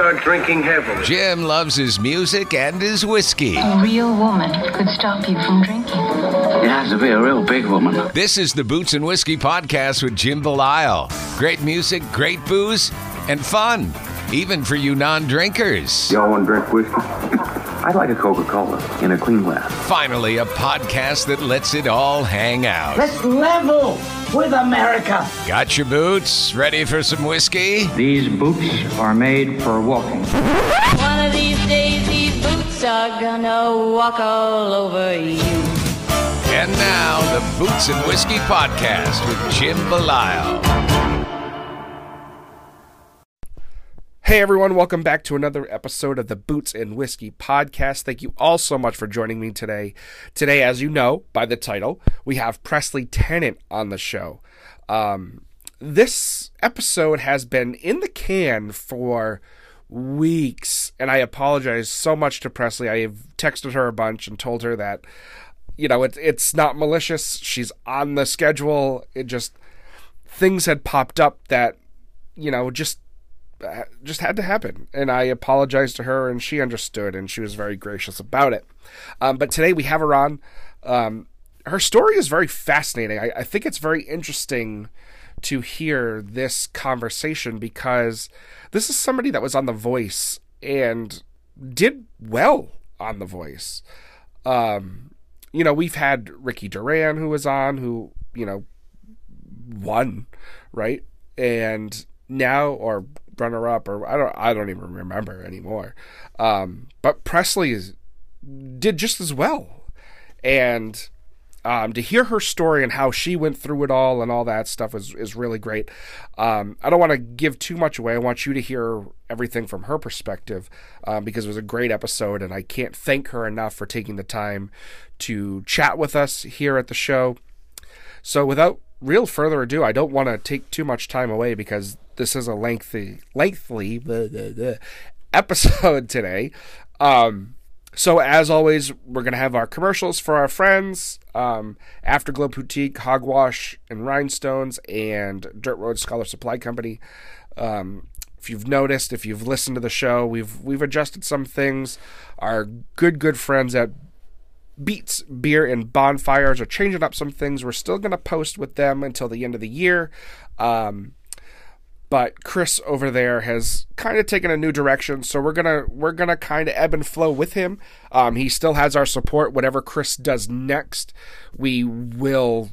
start drinking heavily. Jim loves his music and his whiskey. A real woman could stop you from drinking. You have to be a real big woman. This is the Boots and Whiskey Podcast with Jim Belisle. Great music, great booze, and fun, even for you non drinkers. Y'all want to drink whiskey? I'd like a Coca-Cola in a clean glass. Finally, a podcast that lets it all hang out. Let's level with America. Got your boots? Ready for some whiskey? These boots are made for walking. One of these days, these boots are gonna walk all over you. And now, the Boots and Whiskey Podcast with Jim Belisle. Hey everyone, welcome back to another episode of the Boots and Whiskey podcast. Thank you all so much for joining me today. Today, as you know by the title, we have Presley Tennant on the show. Um, this episode has been in the can for weeks, and I apologize so much to Presley. I have texted her a bunch and told her that, you know, it, it's not malicious. She's on the schedule. It just, things had popped up that, you know, just just had to happen. And I apologized to her, and she understood, and she was very gracious about it. Um, but today we have her on. Um, her story is very fascinating. I, I, think it's very interesting to hear this conversation because this is somebody that was on The Voice and did well on The Voice. Um, you know, we've had Ricky Duran who was on, who, you know, won, right? And now, or runner up, or I don't I don't even remember anymore. Um, but Presley is, did just as well, and um, to hear her story and how she went through it all and all that stuff is is really great. Um, I don't want to give too much away. I want you to hear everything from her perspective um, because it was a great episode, and I can't thank her enough for taking the time to chat with us here at the show. So without real further ado, I don't want to take too much time away because this is a lengthy, lengthy blah, blah, blah, episode today. Um, so as always, we're gonna have our commercials for our friends, um, Afterglow Boutique, Hogwash and Rhinestones, and Dirt Road Scholar Supply Company. Um, if you've noticed, if you've listened to the show, we've we've adjusted some things. Our good good friends at Beats Beer and Bonfires are changing up some things. We're still going to post with them until the end of the year. Um, but Chris over there has kind of taken a new direction, so we're gonna we're gonna kind of ebb and flow with him. Um, he still has our support. Whatever Chris does next, we will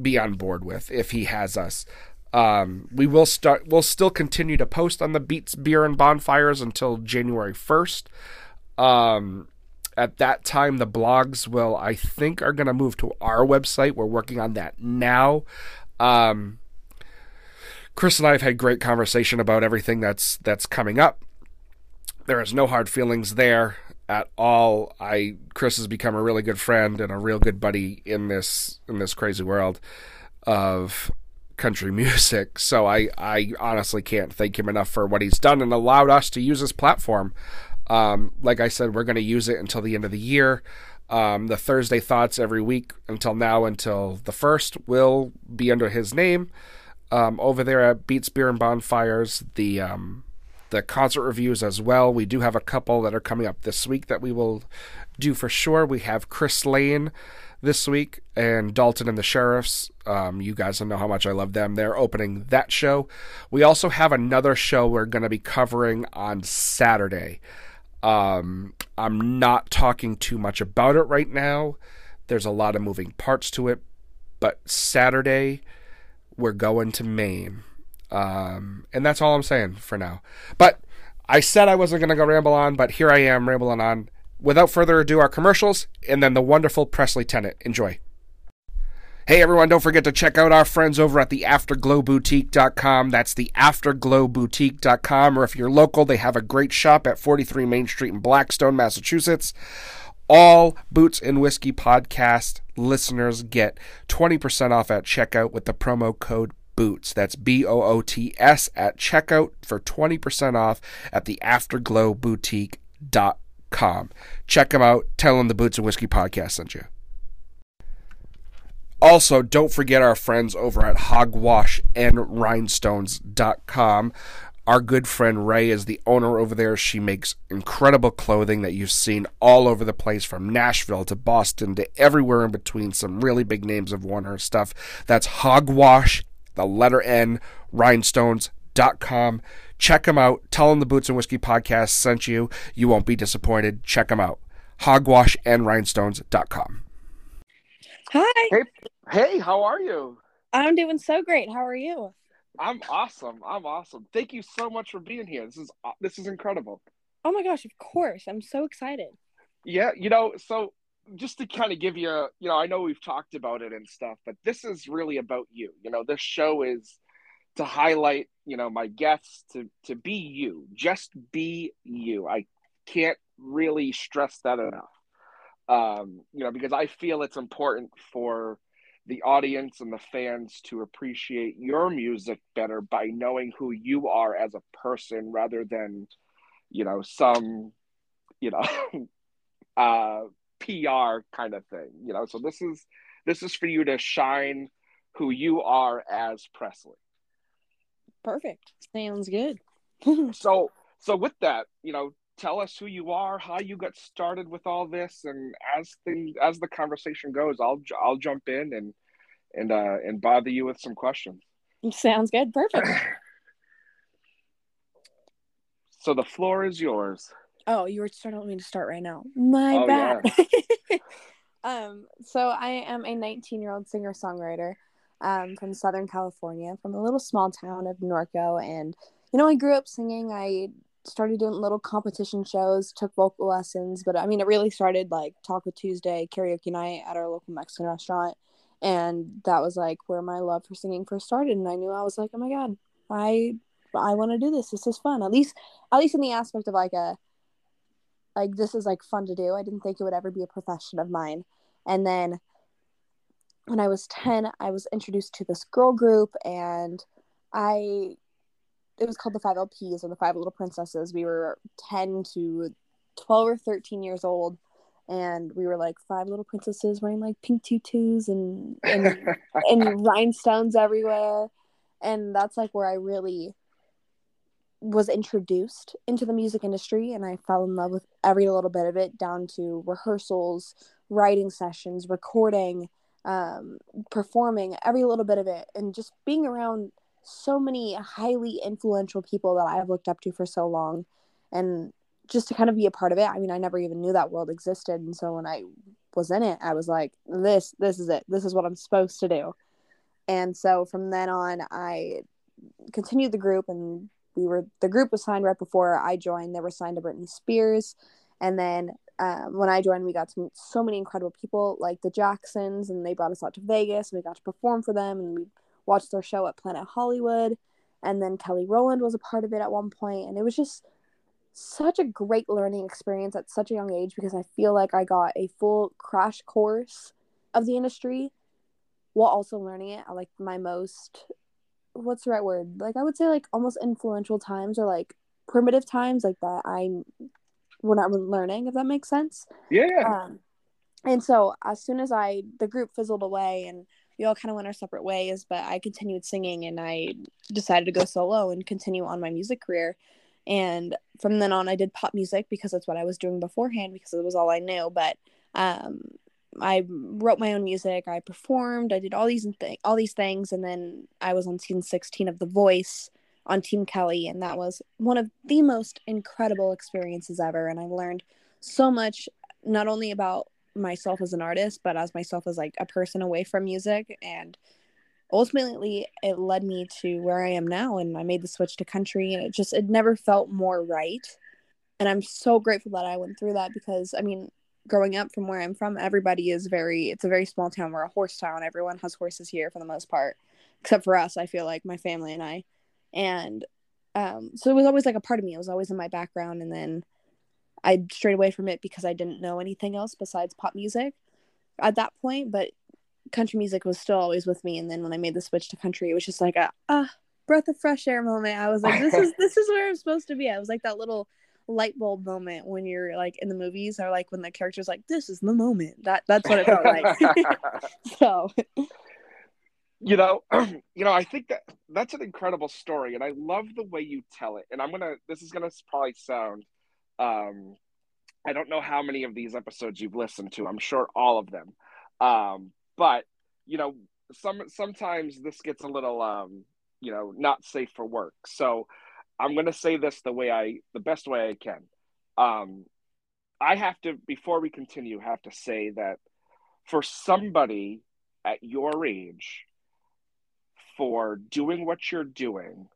be on board with if he has us. Um, we will start. We'll still continue to post on the Beats Beer and Bonfires until January first. Um, at that time, the blogs will, I think, are going to move to our website. We're working on that now. Um, Chris and I have had great conversation about everything that's that's coming up. there is no hard feelings there at all. I Chris has become a really good friend and a real good buddy in this in this crazy world of country music. So I I honestly can't thank him enough for what he's done and allowed us to use his platform. Um, like I said, we're going to use it until the end of the year. Um, the Thursday thoughts every week until now, until the first, will be under his name. Um, over there at Beats Beer and Bonfires, the um, the concert reviews as well. We do have a couple that are coming up this week that we will do for sure. We have Chris Lane this week and Dalton and the Sheriffs. Um, you guys know how much I love them. They're opening that show. We also have another show we're going to be covering on Saturday. Um, I'm not talking too much about it right now. There's a lot of moving parts to it, but Saturday we're going to Maine. Um, and that's all I'm saying for now. But I said I wasn't going to go ramble on, but here I am rambling on. Without further ado, our commercials and then the wonderful Presley Tennant. Enjoy. Hey everyone, don't forget to check out our friends over at the afterglowboutique.com. That's the afterglowboutique.com. Or if you're local, they have a great shop at 43 Main Street in Blackstone, Massachusetts. All Boots and Whiskey podcast listeners get 20% off at checkout with the promo code Boots. That's B O O T S at checkout for 20% off at the afterglowboutique.com. Check them out. Tell them the Boots and Whiskey podcast sent you. Also, don't forget our friends over at hogwashandrhinestones.com. Our good friend Ray is the owner over there. She makes incredible clothing that you've seen all over the place from Nashville to Boston to everywhere in between. Some really big names have worn her stuff. That's hogwash, the letter N, rhinestones.com. Check them out. Tell them the Boots and Whiskey podcast sent you. You won't be disappointed. Check them out. Hogwashandrhinestones.com. Hi. Hey, hey, how are you? I'm doing so great. How are you? I'm awesome. I'm awesome. Thank you so much for being here. This is this is incredible. Oh my gosh, of course. I'm so excited. Yeah, you know, so just to kind of give you, a, you know, I know we've talked about it and stuff, but this is really about you. You know, this show is to highlight, you know, my guests to to be you. Just be you. I can't really stress that enough um, you know, because I feel it's important for the audience and the fans to appreciate your music better by knowing who you are as a person rather than, you know, some, you know, uh, PR kind of thing. You know, so this is this is for you to shine who you are as Presley. Perfect. Sounds good. so so with that, you know, tell us who you are, how you got started with all this, and as things as the conversation goes, I'll I'll jump in and and uh, and bother you with some questions. Sounds good. Perfect. so the floor is yours. Oh, you were starting me to start right now. My oh, bad. Yeah. um, so I am a 19 year old singer songwriter um, from Southern California, from a little small town of Norco, and you know I grew up singing. I started doing little competition shows, took vocal lessons, but I mean, it really started like Taco Tuesday, karaoke night at our local Mexican restaurant. And that was like where my love for singing first started. And I knew I was like, oh my God, I, I want to do this. This is fun. At least, at least in the aspect of like a, like this is like fun to do. I didn't think it would ever be a profession of mine. And then when I was 10, I was introduced to this girl group and I it was called the Five LPs or the Five Little Princesses. We were ten to twelve or thirteen years old, and we were like five little princesses wearing like pink tutus and and, and rhinestones everywhere, and that's like where I really was introduced into the music industry and I fell in love with every little bit of it down to rehearsals, writing sessions, recording, um, performing, every little bit of it and just being around so many highly influential people that I've looked up to for so long. And just to kind of be a part of it, I mean, I never even knew that world existed. And so when I was in it, I was like, this, this is it. This is what I'm supposed to do. And so from then on, I continued the group and we were, the group was signed right before I joined. They were signed to Britney Spears. And then um, when I joined, we got to meet so many incredible people like the Jacksons, and they brought us out to Vegas. And we got to perform for them, and we watched their show at Planet Hollywood. And then Kelly Rowland was a part of it at one point, and it was just such a great learning experience at such a young age because I feel like I got a full crash course of the industry while also learning it at like my most what's the right word? Like I would say like almost influential times or like primitive times like that I'm when I'm learning, if that makes sense. Yeah. Um, and so as soon as I the group fizzled away and we all kind of went our separate ways, but I continued singing and I decided to go solo and continue on my music career. And from then on, I did pop music because that's what I was doing beforehand because it was all I knew. But um, I wrote my own music, I performed, I did all these th- all these things, and then I was on season sixteen of The Voice on Team Kelly, and that was one of the most incredible experiences ever. And I learned so much, not only about myself as an artist, but as myself as like a person away from music. And ultimately, it led me to where I am now. And I made the switch to country, and it just it never felt more right. And I'm so grateful that I went through that because I mean, growing up from where I'm from, everybody is very. It's a very small town. We're a horse town. Everyone has horses here for the most part, except for us. I feel like my family and I and um, so it was always like a part of me. It was always in my background, and then I strayed away from it because I didn't know anything else besides pop music at that point. But country music was still always with me. And then when I made the switch to country, it was just like a ah breath of fresh air moment. I was like, this is this is where I'm supposed to be. I was like that little light bulb moment when you're like in the movies or like when the character's like, this is the moment. That that's what it felt like. so you know you know i think that that's an incredible story and i love the way you tell it and i'm gonna this is gonna probably sound um i don't know how many of these episodes you've listened to. I'm sure all of them. Um but you know some sometimes this gets a little um you know not safe for work. So i'm gonna say this the way i the best way i can. Um i have to before we continue have to say that for somebody at your age for doing what you're doing,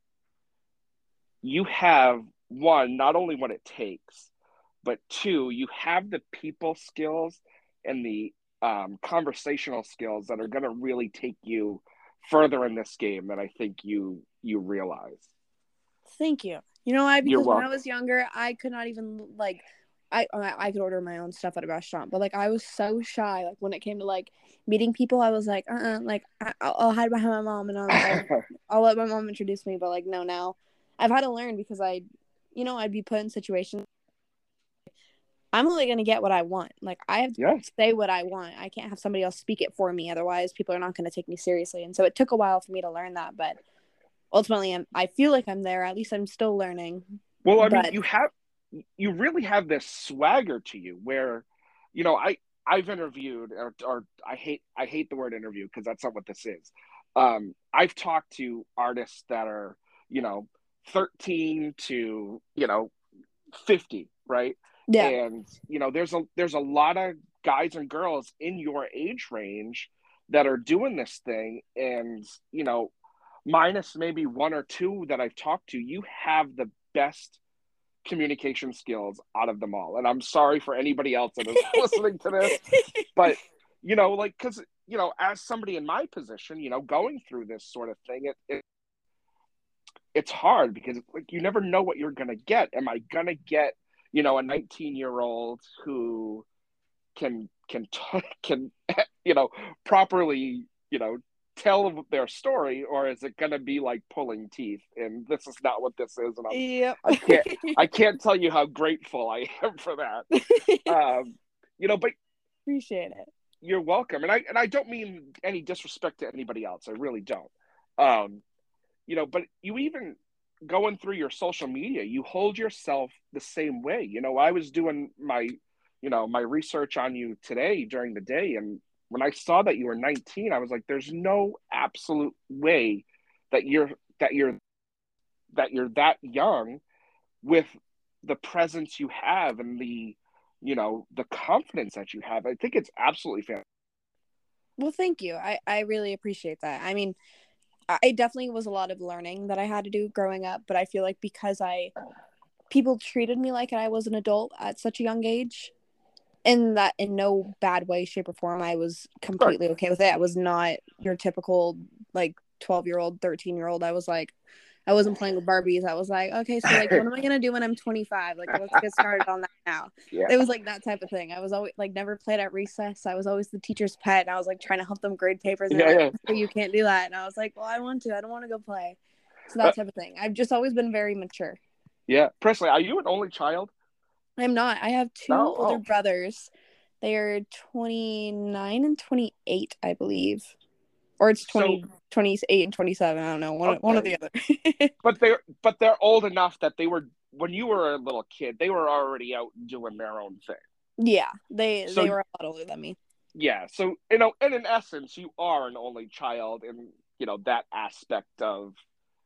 you have one, not only what it takes, but two, you have the people skills and the um, conversational skills that are going to really take you further in this game than I think you you realize. Thank you. You know why? Because when I was younger, I could not even like I I could order my own stuff at a restaurant, but like I was so shy. Like when it came to like meeting people, I was like, uh, uh-uh, like I, will hide behind my mom and I'll, I'll let my mom introduce me. But like no, now I've had to learn because I, you know, I'd be put in situations. I'm only gonna get what I want. Like I have to yes. say what I want. I can't have somebody else speak it for me. Otherwise, people are not gonna take me seriously. And so it took a while for me to learn that, but ultimately, I'm, I feel like I'm there. At least I'm still learning. Well, I but... mean, you have you really have this swagger to you where you know i i've interviewed or, or i hate i hate the word interview because that's not what this is um i've talked to artists that are you know 13 to you know 50 right? Yeah. And you know there's a there's a lot of guys and girls in your age range that are doing this thing. And you know minus maybe one or two that i've talked to you have the best communication skills out of them all. And I'm sorry for anybody else that is listening to this, but you know, like, cause you know, as somebody in my position, you know, going through this sort of thing, it, it it's hard because like you never know what you're gonna get. Am I gonna get, you know, a 19 year old who can can t- can you know properly you know tell their story or is it going to be like pulling teeth and this is not what this is and I'm, yep. i can't i can't tell you how grateful i am for that. Um, you know but appreciate it. You're welcome. And i and i don't mean any disrespect to anybody else. I really don't. Um, you know but you even going through your social media you hold yourself the same way you know i was doing my you know my research on you today during the day and when I saw that you were 19, I was like, there's no absolute way that you're that you're that you're that young with the presence you have and the you know the confidence that you have. I think it's absolutely fantastic. Well, thank you. I I really appreciate that. I mean, I definitely was a lot of learning that I had to do growing up, but I feel like because I people treated me like I was an adult at such a young age, in that in no bad way shape or form i was completely okay with it. I was not your typical like 12 year old 13 year old i was like I wasn't playing with Barbies. I was like, okay, so like, what am I gonna do when I'm 25? Like, let's get started on that now. Yeah. It was like that type of thing. I was always like, never played at recess. I was always the teacher's pet, and I was like trying to help them grade papers. And yeah, like, yeah. you can't do that. And I was like, well, I want to. I don't want to go play. So that uh, type of thing. I've just always been very mature. Yeah, Presley, are you an only child? I'm not. I have two oh, older oh. brothers. They are 29 and 28, I believe or it's 20, so, 28 and 27 i don't know one, okay. one or the other. But they're but they're old enough that they were when you were a little kid they were already out doing their own thing. Yeah they so, they were a lot older than me. Yeah so you know and in essence you are an only child and you know that aspect of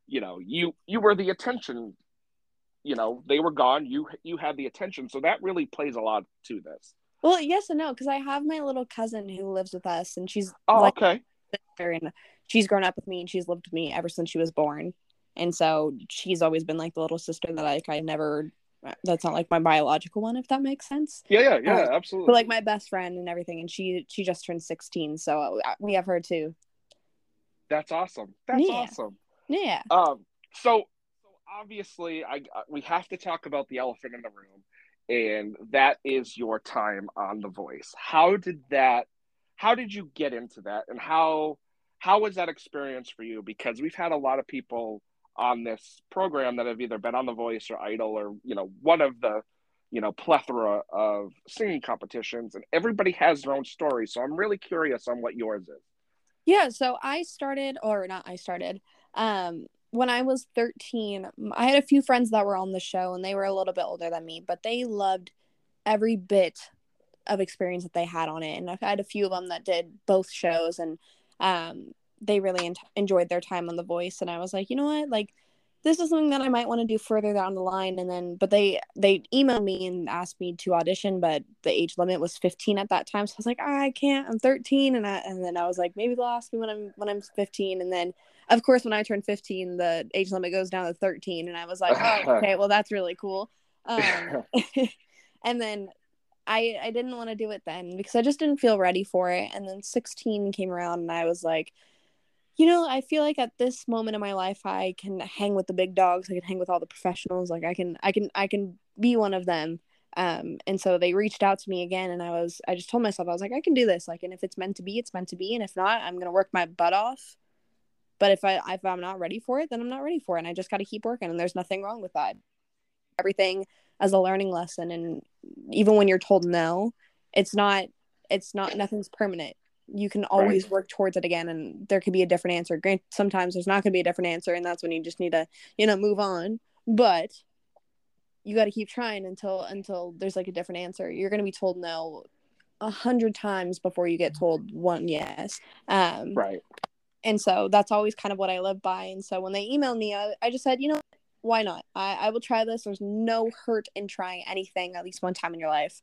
you know you you were the attention you know they were gone you you had the attention. So that really plays a lot to this. Well yes and no because i have my little cousin who lives with us and she's oh like, okay. and she's grown up with me and she's lived with me ever since she was born. And so she's always been like the little sister that like i never that's not like my biological one if that makes sense. Yeah yeah yeah uh, absolutely. but like my best friend and everything and she she just turned 16 so uh, we have her too. That's awesome. That's yeah. awesome. Yeah. Um so so obviously i we have to talk about the elephant in the room and that is your time on the voice. How did that how did you get into that and how how was that experience for you because we've had a lot of people on this program that have either been on the voice or idol or you know one of the you know plethora of singing competitions and everybody has their own story so i'm really curious on what yours is yeah so i started or not i started um when i was 13 i had a few friends that were on the show and they were a little bit older than me but they loved every bit of experience that they had on it. And I've had a few of them that did both shows and um, they really en- enjoyed their time on The Voice. And I was like, you know what? Like, this is something that I might want to do further down the line. And then, but they, they emailed me and asked me to audition, but the age limit was 15 at that time. So I was like, oh, I can't, I'm 13. And I, and then I was like, maybe they'll ask me when I'm, when I'm 15. And then of course, when I turned 15, the age limit goes down to 13. And I was like, oh, okay, well, that's really cool. Um, and then I I didn't want to do it then because I just didn't feel ready for it. And then 16 came around and I was like, you know, I feel like at this moment in my life I can hang with the big dogs. I can hang with all the professionals. Like I can I can I can be one of them. Um and so they reached out to me again and I was I just told myself I was like I can do this. Like and if it's meant to be, it's meant to be and if not, I'm to work my butt off. But if I if I'm not ready for it, then I'm not ready for it and I just got to keep working and there's nothing wrong with that. Everything as a learning lesson and even when you're told no it's not it's not nothing's permanent. You can always right. work towards it again and there could be a different answer. Grant sometimes there's not going to be a different answer and that's when you just need to you know move on. But you got to keep trying until until there's like a different answer. You're going to be told no a hundred times before you get told one yes. Um right. and so that's always kind of what i live by. And so when they emailed me i, I just said you know why not? I, I will try this. There's no hurt in trying anything at least one time in your life.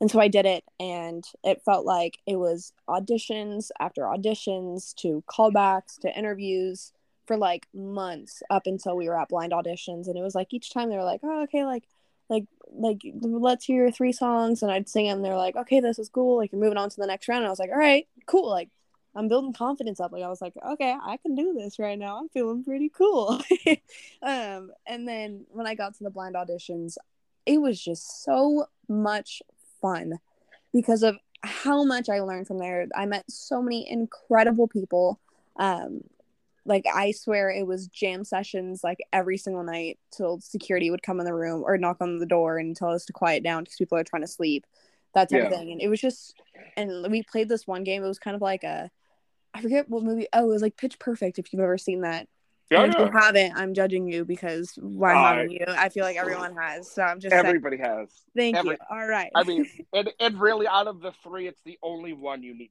And so I did it, and it felt like it was auditions after auditions to callbacks to interviews for like months up until we were at blind auditions. And it was like each time they were like, oh, okay, like, like, like, let's hear three songs. And I'd sing them. They're like, okay, this is cool. Like, you're moving on to the next round. And I was like, all right, cool. Like, I'm building confidence up. Like I was like, okay, I can do this right now. I'm feeling pretty cool. um, and then when I got to the blind auditions, it was just so much fun because of how much I learned from there. I met so many incredible people. Um, like I swear it was jam sessions like every single night till security would come in the room or knock on the door and tell us to quiet down because people are trying to sleep that type yeah. of thing. And it was just, and we played this one game. It was kind of like a, I forget what movie. Oh, it was like Pitch Perfect. If you've ever seen that. Yeah, if you haven't, I'm judging you because why uh, haven't you? I feel like everyone has. So I'm just everybody saying. has. Thank Every, you. All right. I mean, and, and really, out of the three, it's the only one you need.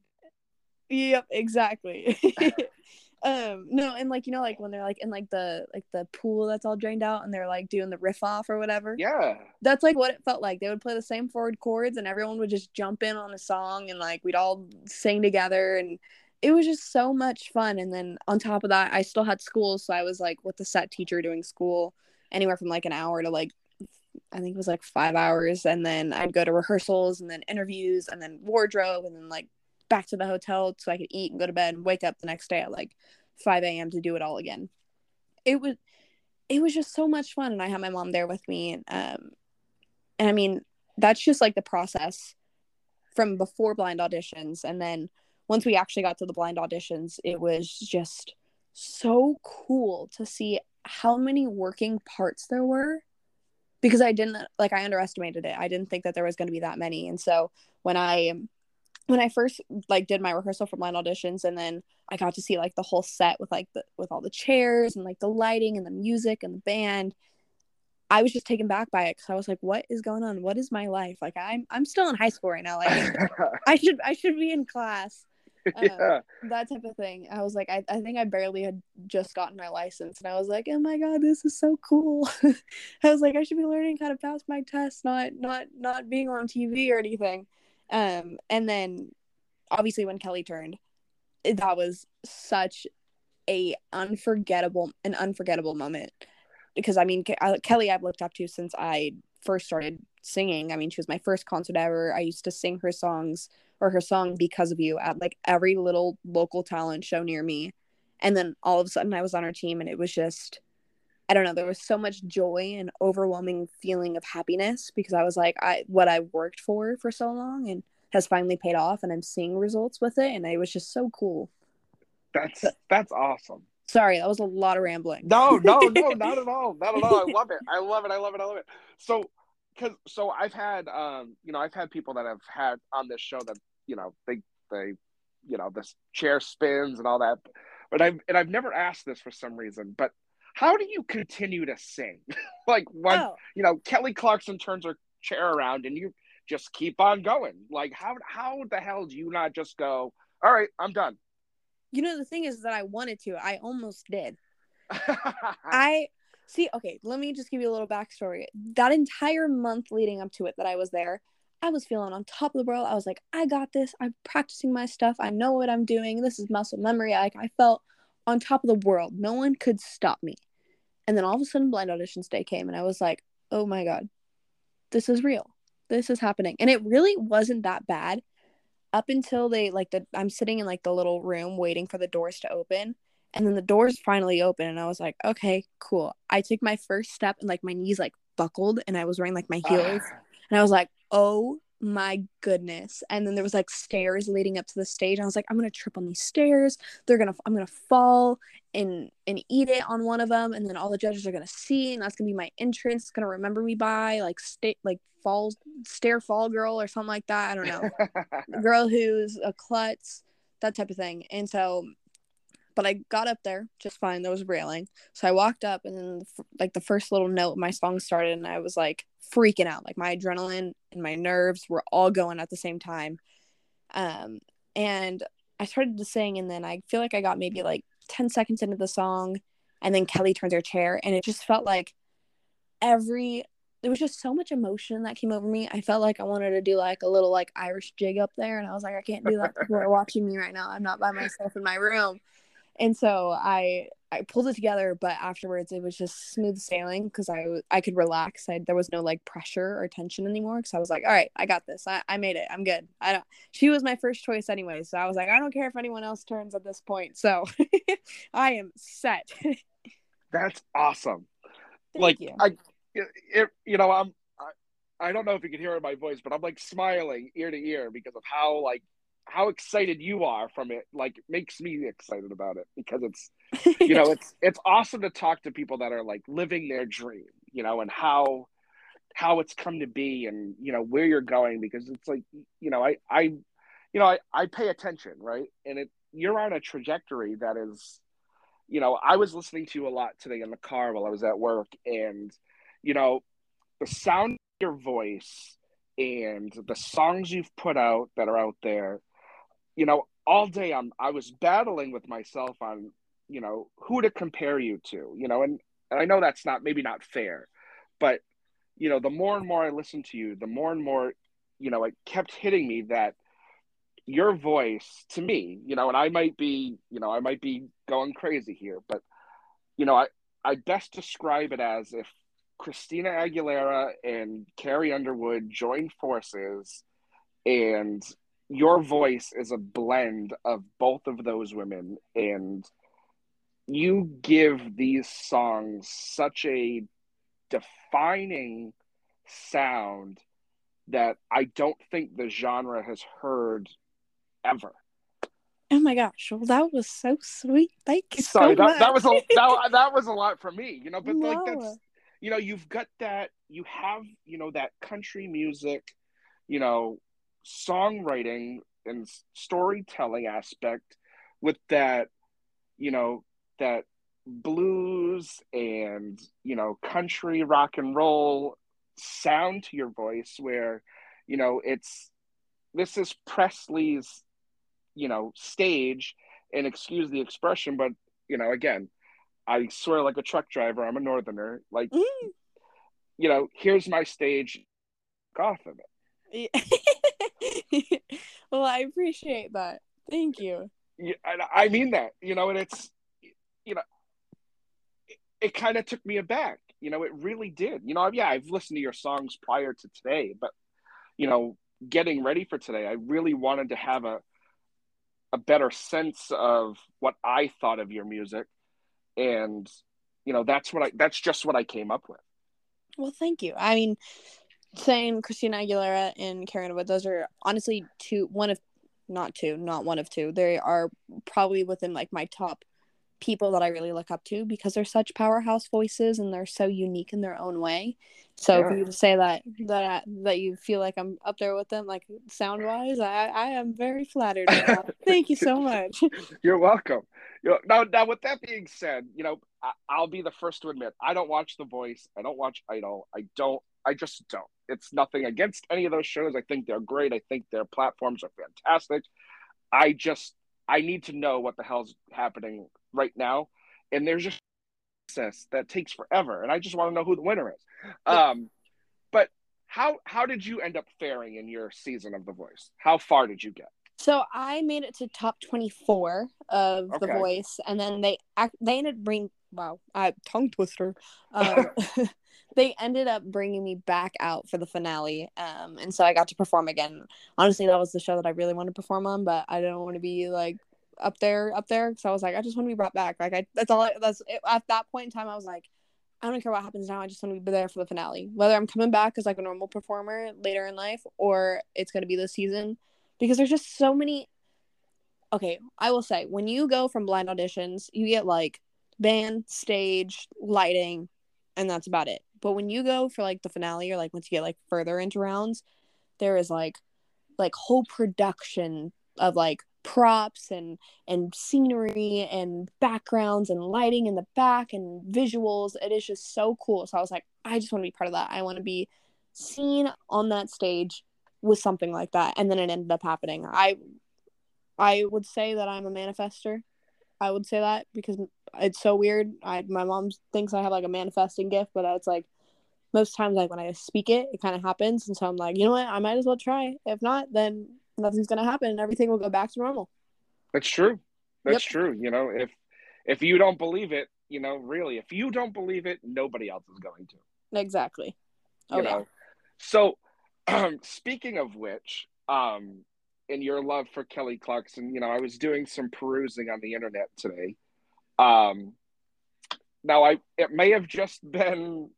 Yep, exactly. um no and like you know like when they're like in like the like the pool that's all drained out and they're like doing the riff off or whatever? Yeah. That's like what it felt like. They would play the same forward chords and everyone would just jump in on a song and like we'd all sing together and it was just so much fun. And then on top of that i still had school so i was like with the set teacher doing school anywhere from like an hour to like i think it was like five hours. And then i'd go to rehearsals and then interviews and then wardrobe and then like back to the hotel so I could eat and go to bed and wake up the next day at like 5 a.m. to do it all again. It was it was just so much fun and I had my mom there with me and um and I mean that's just like the process from before blind auditions and then once we actually got to the blind auditions it was just so cool to see how many working parts there were because I didn't like I underestimated it. I didn't think that there was going to be that many. And so when I when I first like did my rehearsal for blind auditions and then I got to see like the whole set with like the with all the chairs and like the lighting and the music and the band, I was just taken back by it because I was like, what is going on? What is my life? Like I'm I'm still in high school right now. Like I should I should be in class. Um, yeah. that type of thing. I was like, I, I think I barely had just gotten my license, and I was like, oh my god, this is so cool. I was like, I should be learning how to pass my test, not not not being on TV or anything. Um, and then obviously when Kelly turned, that was such a unforgettable an unforgettable moment because I mean Ke- Kelly I've looked up to since I first started singing. I mean, she was my first concert ever. I used to sing her songs or her song because of you at like every little local talent show near me and then all of a sudden i was on her team and it was just i don't know there was so much joy and overwhelming feeling of happiness because i was like i what i worked for for so long and has finally paid off and i'm seeing results with it and it was just so cool. That's that's awesome. Sorry that was a lot of rambling. No no no not at all not at all. I love it. I love it. I love it. I love it. So because so I've had um you know I've had people that have had on this show that you know they they you know this chair spins and all that. But i've and i've never asked this for some reason but how do you continue to sing like when oh. you know kelly clarkson turns her chair around and you just keep on going like how how the hell do you not just go all right i'm done you know the thing is that i wanted to i almost did i see okay let me just give you a little backstory that entire month leading up to it that i was there I was feeling on top of the world. I was like, I got this. I'm practicing my stuff. I know what I'm doing. This is muscle memory. Like I felt on top of the world. No one could stop me. And then all of a sudden blind auditions day came and I was like, "Oh my god. This is real. This is happening." And it really wasn't that bad up until they like the I'm sitting in like the little room waiting for the doors to open. And then the doors finally open and I was like, "Okay, cool." I took my first step and like my knees like buckled and I was wearing like my heels. Ah. and I was like, oh my goodness. And then there was like stairs leading up to the stage. I was like i'm gonna trip on these stairs. They're gonna i'm gonna fall and and eat it on one of them. And then all the judges are gonna see and that's gonna be my entrance. It's gonna remember me by like state like fall stair fall girl or something like that. I don't know. Girl who's a klutz that type of thing. And so but I got up there just fine. There was railing, so I walked up, and then like the first little note, my song started, and I was like freaking out. Like my adrenaline and my nerves were all going at the same time. Um, and I started to sing, and then I feel like I got maybe like ten seconds into the song, and then Kelly turns her chair, and it just felt like every there was just so much emotion that came over me. I felt like I wanted to do like a little like Irish jig up there, and I was like, I can't do that. People are watching me right now. I'm not by myself in my room and so I I pulled it together, but afterwards it was just smooth sailing because I I could relax. I, there was no like pressure or tension anymore because I was like, all right, I got this. I, I made it. I'm good. I don't. She was my first choice anyway, so I was like, I don't care if anyone else turns at this point. So I am set. That's awesome. Thank like you. I, it, you know, I'm. I, I don't know if you can hear in my voice, but I'm like smiling ear to ear because of how like how excited you are from it like makes me excited about it because it's you know it's it's awesome to talk to people that are like living their dream you know and how how it's come to be and you know where you're going because it's like you know i i you know i i pay attention right? And it you're on a trajectory that is you know i was listening to you a lot today in the car while i was at work and you know the sound of your voice and the songs you've put out that are out there you know, all day I'm I was battling with myself on, you know, who to compare you to, you know, and, and I know that's not maybe not fair, but you know, the more and more I listened to you, the more and more, you know, it kept hitting me that your voice to me, you know, and I might be, you know, I might be going crazy here, but you know, I I best describe it as if Christina Aguilera and Carrie Underwood joined forces and your voice is a blend of both of those women and you give these songs such a defining sound that I don't think the genre has heard ever. Oh my gosh! Well, that was so sweet. Thank you. Sorry, so that, much. that was a that, that was a lot for me, you know. But like that's you know you've got that you have you know that country music, you know, songwriting and storytelling aspect with that, you know, that blues and you know country rock and roll sound to your voice where you know it's this is Presley's you know stage and excuse the expression but you know again I swear like a truck driver I'm a northerner like Mm. you know here's my stage off of it well, I appreciate that. Thank you. Yeah, and I mean that, you know, and it's, you know, it, it kind of took me aback. You know, it really did. You know, yeah, I've listened to your songs prior to today, but you know, getting ready for today, I really wanted to have a a better sense of what I thought of your music, and you know, that's what I that's just what I came up with. Well, thank you. I mean, saying Christina Aguilera and Carrie Underwood, those are honestly two, one of, not two, not one of two. They are probably within like my top people that I really look up to because they're such powerhouse voices and they're so unique in their own way. So for Yeah. you to say that that that you feel like I'm up there with them, like sound wise, I I am very flattered. Thank you so much. You're welcome. You know, now, now, with that being said, you know, I, I'll be the first to admit I don't watch The Voice. I don't watch Idol. I don't. I just don't. It's nothing against any of those shows. I think they're great. I think their platforms are fantastic. I just I need to know what the hell's happening right now, and there's just a process that takes forever, and I just want to know who the winner is. Um, but how how did you end up faring in your season of The Voice? How far did you get? So I made it to top twenty four of The Voice, and then they they ended bring wow, I tongue twister. Um, they ended up bringing me back out for the finale, um, and so I got to perform again. Honestly, that was the show that I really wanted to perform on, but I don't want to be like up there, up there. So I was like, I just want to be brought back. Like I, that's all. I, that's it, at that point in time. I was like. I don't care what happens now. I just want to be there for the finale. Whether I'm coming back as like a normal performer later in life or it's going to be this season because there's just so many okay i will say when you go from blind auditions you get like band stage lighting and that's about it but when you go for like the finale or like once you get like further into rounds there is like like whole production of like props and and scenery and backgrounds and lighting in the back and visuals. It is just so cool. So i was like i just want to be part of that. I want to be seen on that stage with something like that. And then it ended up happening. I i would say that i'm a manifester i would say that because it's so weird i my mom thinks i have like a manifesting gift but it's like most times like when i speak it it kind of happens and so i'm like you know what i might as well try if not then nothing's gonna happen and everything will go back to normal That's true. That's Yep. true. You know, if if you don't believe it, you know, really, if you don't believe it, nobody else is going to. exactly You oh know. yeah So, um, speaking of which, um, in your love for Kelly Clarkson, you know, I was doing some perusing on the internet today. Um, now I it may have just been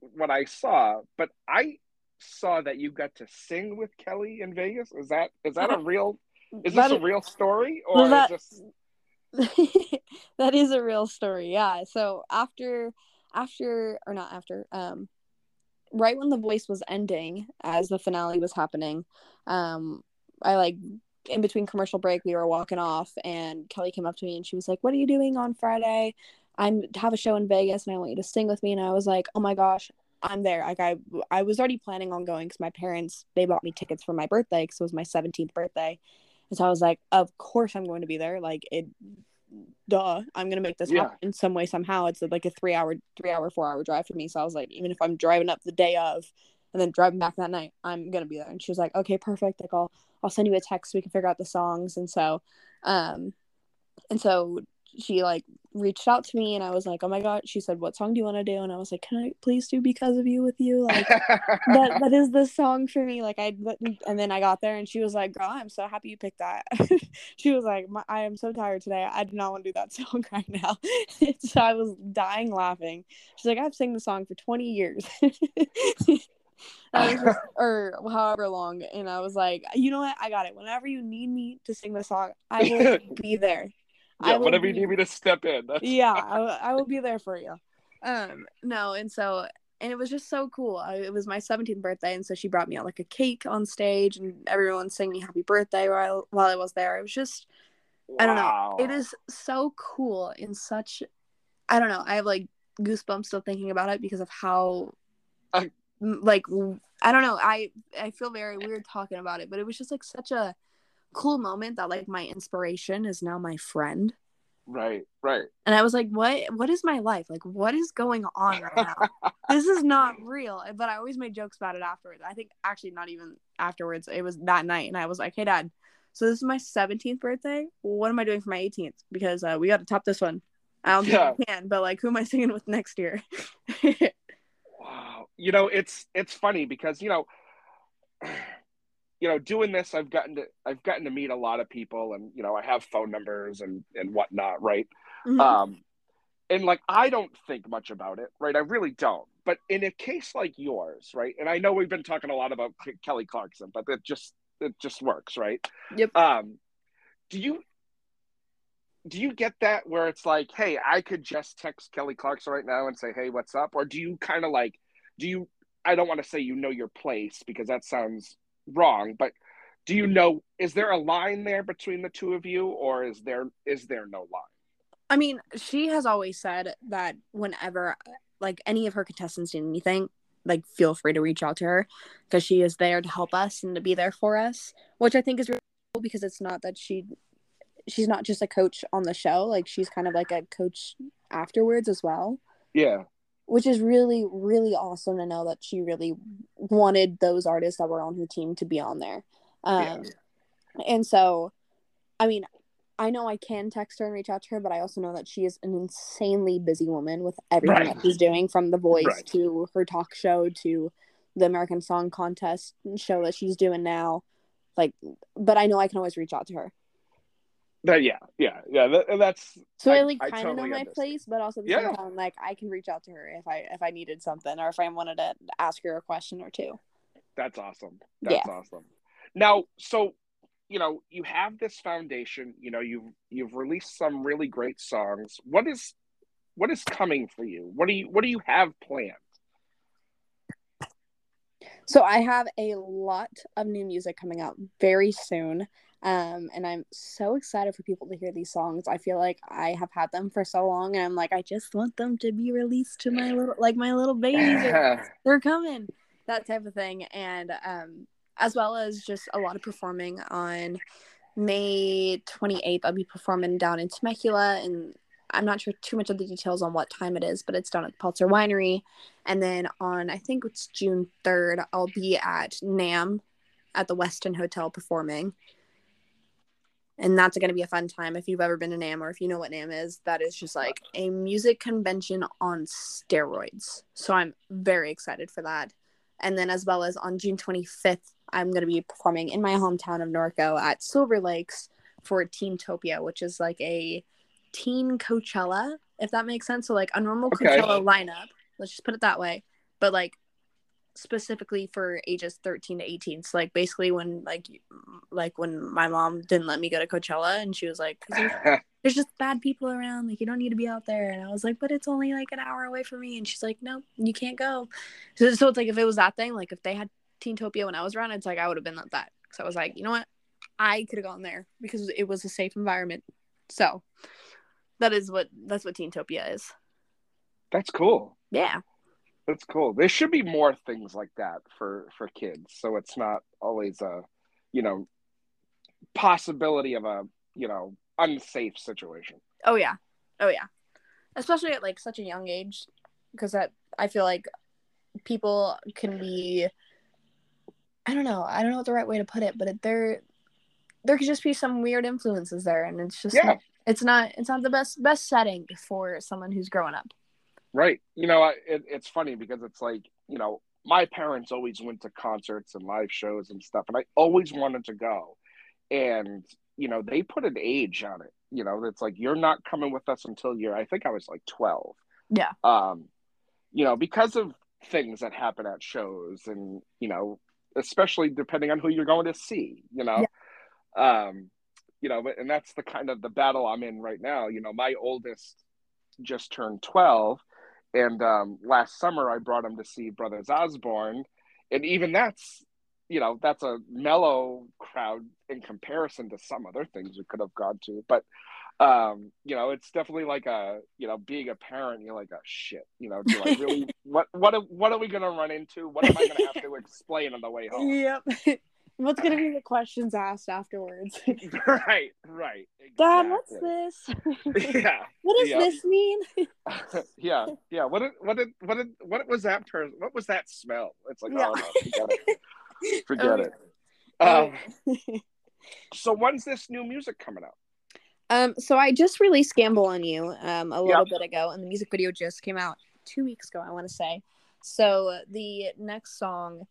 what I saw, but I saw that you got to sing with Kelly in Vegas. Is that is that a real is this That a real story or that- is this that is a real story yeah so after after or not after um right when the voice was ending as the finale was happening um i like in between commercial break we were walking off and kelly came up to me and she was like what are you doing on friday? I'm have a show in vegas and i want you to sing with me. And i was like oh my gosh i'm there. Like i i was already planning on going because my parents they bought me tickets for my birthday because it was my 17th birthday. And so i was like of course i'm going to be there. Like it duh i'm gonna make this Yeah. happen in some way somehow. It's like a three hour three hour four hour drive for me. So i was like even if i'm driving up the day of and then driving back that night i'm gonna be there and she was like okay perfect like i'll i'll send you a text so we can figure out the songs and so um and so she like reached out to me and I was like, Oh my god, she said, What song do you want to do? And I was like, Can I please do Because of You with you? Like that that is the song for me. Like I and then I got there and she was like, Girl, I'm so happy you picked that. she was like, I am so tired today. I do not want to do that song right now. so I was dying laughing. She's like, I've sang the song for 20 years. just, or however long. And I was like, you know what? I got it. Whenever you need me to sing the song, I will be there. Yeah, whenever be, you need me to step in. Yeah, I, I will be there for you. Um, no, and so and it was just so cool. I, it was my 17th birthday, and so she brought me out like a cake on stage, and everyone sang me "Happy Birthday" while while I was there. It was just, wow. I don't know. It is so cool in such, I don't know. I have like goosebumps still thinking about it because of how, uh, like, I don't know. I I feel very weird talking about it, but it was just like such a cool moment that like my inspiration is now my friend. Right, right. And I was like, what what is my life? Like what is going on right now? this is not real. But I always made jokes about it afterwards. I think actually not even afterwards. It was that night and I was like, "Hey dad, so this is my 17th birthday. What am I doing for my 18th? Because uh, we got to top this one. I don't think yeah. I can, but like, who am I singing with next year? wow, you know, it's it's funny because you know, you know, doing this, I've gotten to I've gotten to meet a lot of people, and you know, I have phone numbers and and whatnot, right? Mm-hmm. Um, and like I don't think much about it, right? I really don't. But in a case like yours, right? And I know we've been talking a lot about Kelly Clarkson, but it just it just works, right? Yep. Um, do you do you get that where it's like, hey, I could just text Kelly Clarkson right now and say, hey, what's up? Or do you kind of like, do you? I don't want to say you know your place because that sounds wrong, but do you know is there a line there between the two of you or is there is there no line? I mean, she has always said that whenever like any of her contestants need anything, like feel free to reach out to her because she is there to help us and to be there for us, which I think is really cool because it's not that she she's not just a coach on the show, like she's kind of like a coach afterwards as well. Yeah which is really really awesome to know that she really wanted those artists that were on her team to be on there um, yeah. and so i mean i know i can text her and reach out to her but i also know that she is an insanely busy woman with everything right. that she's doing from the voice right. to her talk show to the american song contest show that she's doing now like but i know i can always reach out to her that yeah, yeah, yeah. That, that's so I, I like kind of totally know my place, but also yeah. time, like I can reach out to her if I if I needed something or if I wanted to ask her a question or two. That's awesome. That's yeah. awesome. Now, so you know, you have this foundation. You know, you've you've released some really great songs. What is what is coming for you? What do you what do you have planned? So I have a lot of new music coming out very soon. Um, and I'm so excited for people to hear these songs. I feel like I have had them for so long, and I'm like, I just want them to be released to my little, like my little babies. they're coming, that type of thing, and um, as well as just a lot of performing on May 28th. I'll be performing down in Temecula, and I'm not sure too much of the details on what time it is, but it's down at the Peltzer Winery. And then on, I think it's June 3rd, I'll be at NAMM at the Westin Hotel performing and that's going to be a fun time if you've ever been to NAMM or if you know what NAMM is. That is just like a music convention on steroids. So I'm very excited for that. And then as well as on June 25th, I'm going to be performing in my hometown of Norco at Silver Lakes for Teentopia, which is like a teen Coachella, if that makes sense. So like a normal okay. Coachella lineup. Let's just put it that way. But like specifically for ages 13 to 18 so like basically when like like when my mom didn't let me go to coachella and she was like there's, there's, just bad people around like you don't need to be out there and i was like but it's only like an hour away from me. And she's like no you can't go. So, so it's like if it was that thing like if they had teentopia when i was around it's like i would have been like that. So i was like you know what? I could have gone there because it was a safe environment. So that is what that's what teentopia is. That's cool. Yeah that's cool. There should be more things like that for for kids, so it's not always a, you know, possibility of a you know unsafe situation. Oh yeah, oh yeah, especially at like such a young age, because that I feel like people can be. I don't know. I don't know what the right way to put it, but it, there, there could just be some weird influences there, and it's just yeah. it's not it's not the best best setting for someone who's growing up. Right. You know, it, it's funny because it's like you know my parents always went to concerts and live shows and stuff, and I always wanted to go, and you know they put an age on it. You know, it's like you're not coming with us until you're. I think I was like twelve. Yeah. Um, you know, because of things that happen at shows, and you know, especially depending on who you're going to see. You know, yeah. um, you know, and that's the kind of the battle I'm in right now. You know, my oldest just turned twelve and um, last summer, I brought him to see Brothers Osborne, and even that's, you know, that's a mellow crowd in comparison to some other things we could have gone to. But, um, you know, it's definitely like a, you know, being a parent, you're like, oh shit, you know, do I really, what, what, what are we gonna run into? What am I gonna have to explain on the way home? Yep. What's gonna be the questions asked afterwards? right, right. Exactly. Dad, what's this? yeah. what does yeah. this mean? yeah, yeah. What did, what did, what did, what was that person? What was that smell? It's like, yeah. oh no, forget it. Forget oh, it. Um, so when's this new music coming out? Um, so I just released "Gamble on You" um a little yep. bit ago, and the music video just came out two weeks ago. I want to say. So the next song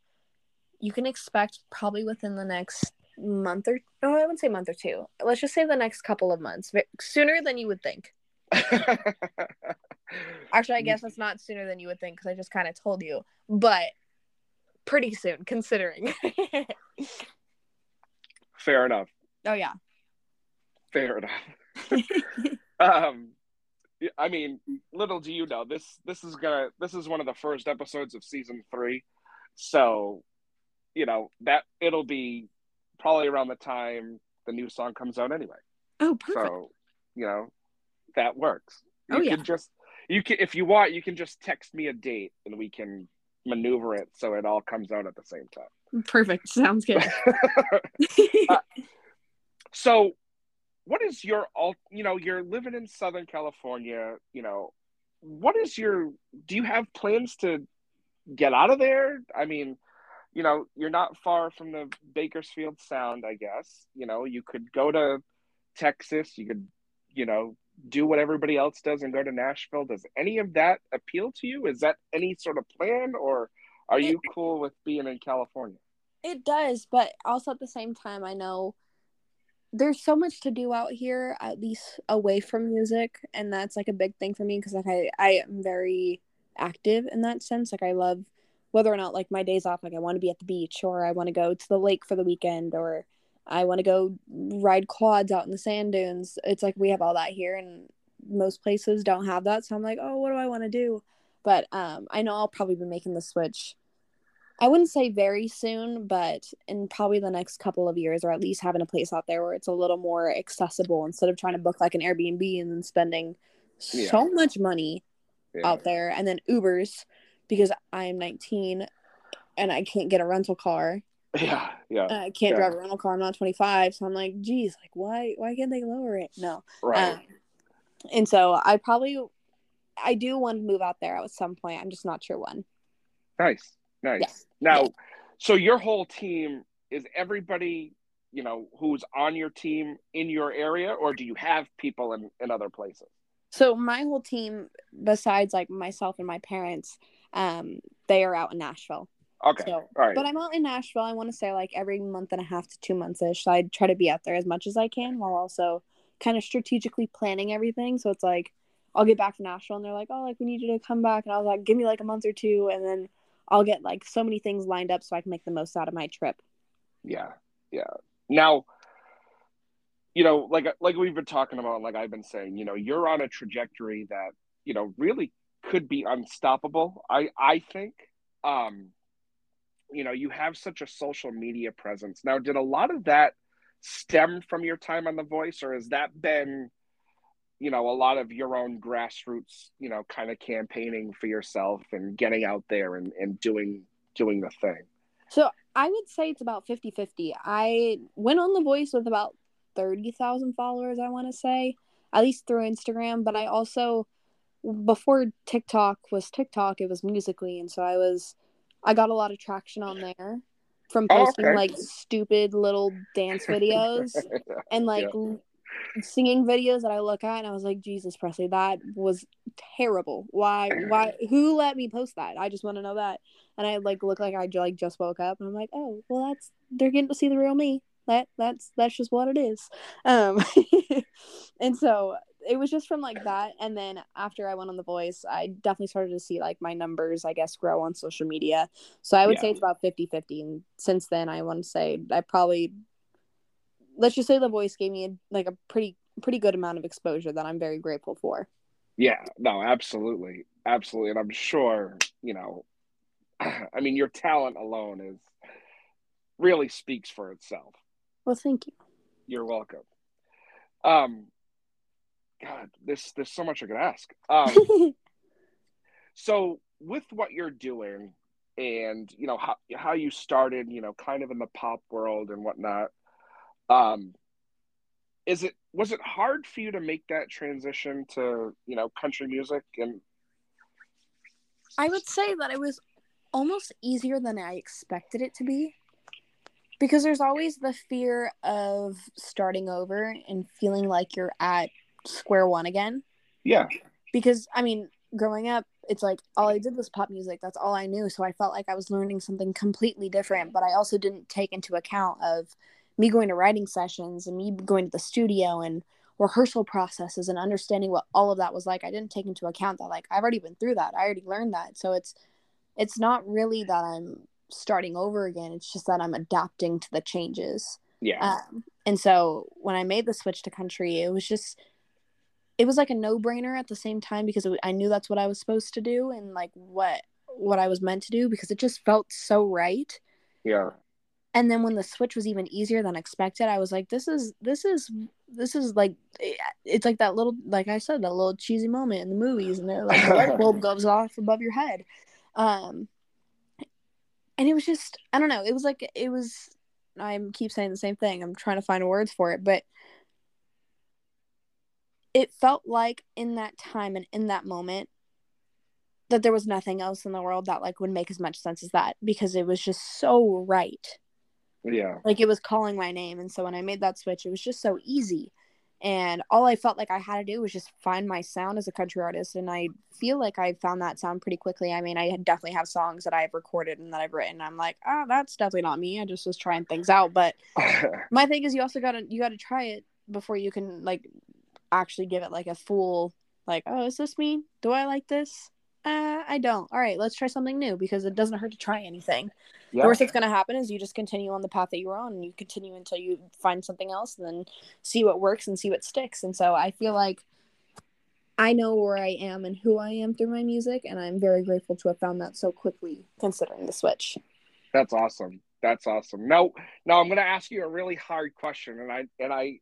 you can expect probably within the next month or no, I wouldn't say month or two. Let's just say the next couple of months, sooner than you would think. Actually, I guess that's not sooner than you would think because I just kind of told you, but pretty soon, considering. Fair enough. Oh yeah. Fair enough. um, I mean, little do you know, this this is gonna this is one of the first episodes of season three, so you know that it'll be probably around the time the new song comes out anyway. Oh, perfect. So, you know, that works. You oh, can yeah. just you can if you want, you can just text me a date and we can maneuver it so it all comes out at the same time. Perfect. Sounds good. uh, so what is your all you know, you're living in Southern California, you know, what is your do you have plans to get out of there? I mean, you know, you're not far from the Bakersfield Sound, I guess. You know, you could go to Texas, you could, you know, do what everybody else does and go to Nashville. Does any of that appeal to you? Is that any sort of plan or are you cool with being in California? It does, but also at the same time I know there's so much to do out here at least away from music and that's like a big thing for me because like I I am very active in that sense like I love whether or not like my days off like i want to be at the beach or i want to go to the lake for the weekend or i want to go ride quads out in the sand dunes it's like we have all that here and most places don't have that so i'm like oh what do i want to do but um i know i'll probably be making the switch i wouldn't say very soon but in probably the next couple of years or at least having a place out there where it's a little more accessible instead of trying to book like an airbnb and then spending yeah. so much money yeah. out there and then ubers because I'm 19 and I can't get a rental car. Yeah, yeah. I can't yeah. drive a rental car. I'm not 25, so I'm like, geez, like why why can't they lower it? No, right. Um, and so I probably I do want to move out there at some point. I'm just not sure when. Nice, nice. Now, so your whole team is everybody you know who's on your team in your area, or do you have people in in other places? So my whole team, besides like myself and my parents, um, they are out in Nashville. Okay. So, All right. But I'm out in Nashville. I want to say like every month and a half to two months ish. So I try to be out there as much as I can while also kind of strategically planning everything. So it's like I'll get back to Nashville and they're like, oh, like we need you to come back. And I was like, give me like a month or two. And then I'll get like so many things lined up so I can make the most out of my trip. Yeah. Yeah. Now, you know, like like we've been talking about, like I've been saying, you know, you're on a trajectory that you know really could be unstoppable. I I think. Um, you know, you have such a social media presence. Now, did a lot of that stem from your time on The Voice, or has that been, you know, a lot of your own grassroots, you know, kind of campaigning for yourself and getting out there and, and doing doing the thing? So I would say it's about 50 50. I went on The Voice with about 30,000 followers, I want to say, at least through Instagram, but I also before TikTok was TikTok, it was Musical.ly, and so I was I got a lot of traction on there from posting oh, okay. like stupid little dance videos and like yeah. singing videos that I look at and I was like, Jesus Presley, that was terrible. Why why who let me post that? I just want to know that. And I like look like I like just woke up and I'm like, oh well that's they're getting to see the real me. That that's that's just what it is. Um and so it was just from like that and then after i went on the voice i definitely started to see like my numbers i guess grow on social media. So i would yeah. say it's about 50 50 and since then i want to say i probably let's just say the voice gave me a, like a pretty pretty good amount of exposure that i'm very grateful for. Yeah no absolutely absolutely and i'm sure you know i mean your talent alone is really speaks for itself. Well thank you. You're welcome. Um God, there's there's so much I could ask. Um, so with what you're doing, and you know how how you started, you know, kind of in the pop world and whatnot. Um, is it was it hard for you to make that transition to you know country music and? I would say that it was almost easier than I expected it to be because there's always the fear of starting over and feeling like you're at square one again. Yeah. Because I mean, growing up, it's like all I did was pop music. That's all I knew. So I felt like I was learning something completely different. But I also didn't take into account of me going to writing sessions and me going to the studio and rehearsal processes and understanding what all of that was like. I didn't take into account that like I've already been through that. I already learned that. So it's it's not really that I'm starting over again. It's just that I'm adapting to the changes. Yeah. Um, and so when I made the switch to country, it was just it was like a no-brainer at the same time because it, I knew that's what I was supposed to do and like what what I was meant to do because it just felt so right. Yeah. And then when the switch was even easier than expected, I was like, "This is this is this is like it's like that little like I said that little cheesy moment in the movies, and they're like the light bulb goes off above your head." Um, and it was just I don't know. It was like it was. I keep saying the same thing. I'm trying to find words for it, but it felt like in that time and in that moment that there was nothing else in the world that like would make as much sense as that because it was just so right. Yeah. Like it was calling my name and so when I made that switch it was just so easy. And all I felt like I had to do was just find my sound as a country artist and I feel like I found that sound pretty quickly. I mean, I definitely have songs that I've recorded and that I've written. I'm like, "Oh, that's definitely not me. I just was trying things out." But my thing is you also got to you got to try it before you can like actually give it like a full like oh is this me do i like this? Uh, i don't. All right let's try something new because it doesn't hurt to try anything. Yeah. the worst that's going to happen is you just continue on the path that you're on and you continue until you find something else and then see what works and see what sticks. And so i feel like i know where i am and who i am through my music and i'm very grateful to have found that so quickly considering the switch. That's awesome. That's awesome. Now now i'm going to ask you a really hard question and i and i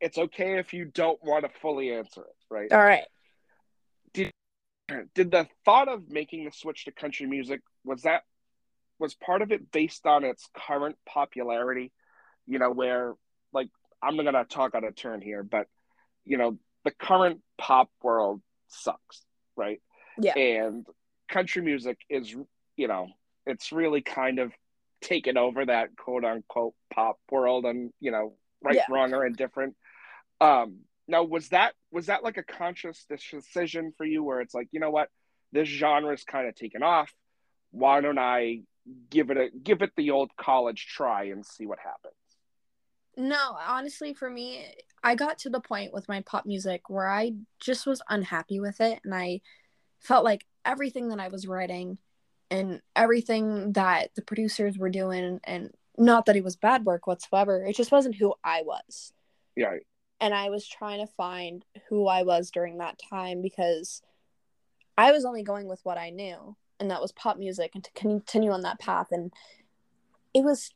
it's okay if you don't want to fully answer it, right? All right. Did did the thought of making the switch to country music was that was part of it based on its current popularity? You know, where like I'm not gonna talk on a turn here, but you know, the current pop world sucks, right? Yeah. And country music is, you know, it's really kind of taken over that quote unquote pop world and, you know, right, yeah. wrong, or indifferent. Um, now was that was that like a conscious decision for you where it's like, you know what, this genre is kind of taken off. Why don't I give it a give it the old college try and see what happens? No, honestly, for me, I got to the point with my pop music where I just was unhappy with it. And I felt like everything that I was writing and everything that the producers were doing, and not that it was bad work whatsoever, it just wasn't who I was. Yeah and I was trying to find who I was during that time because I was only going with what I knew, and that was pop music, and to continue on that path. And it was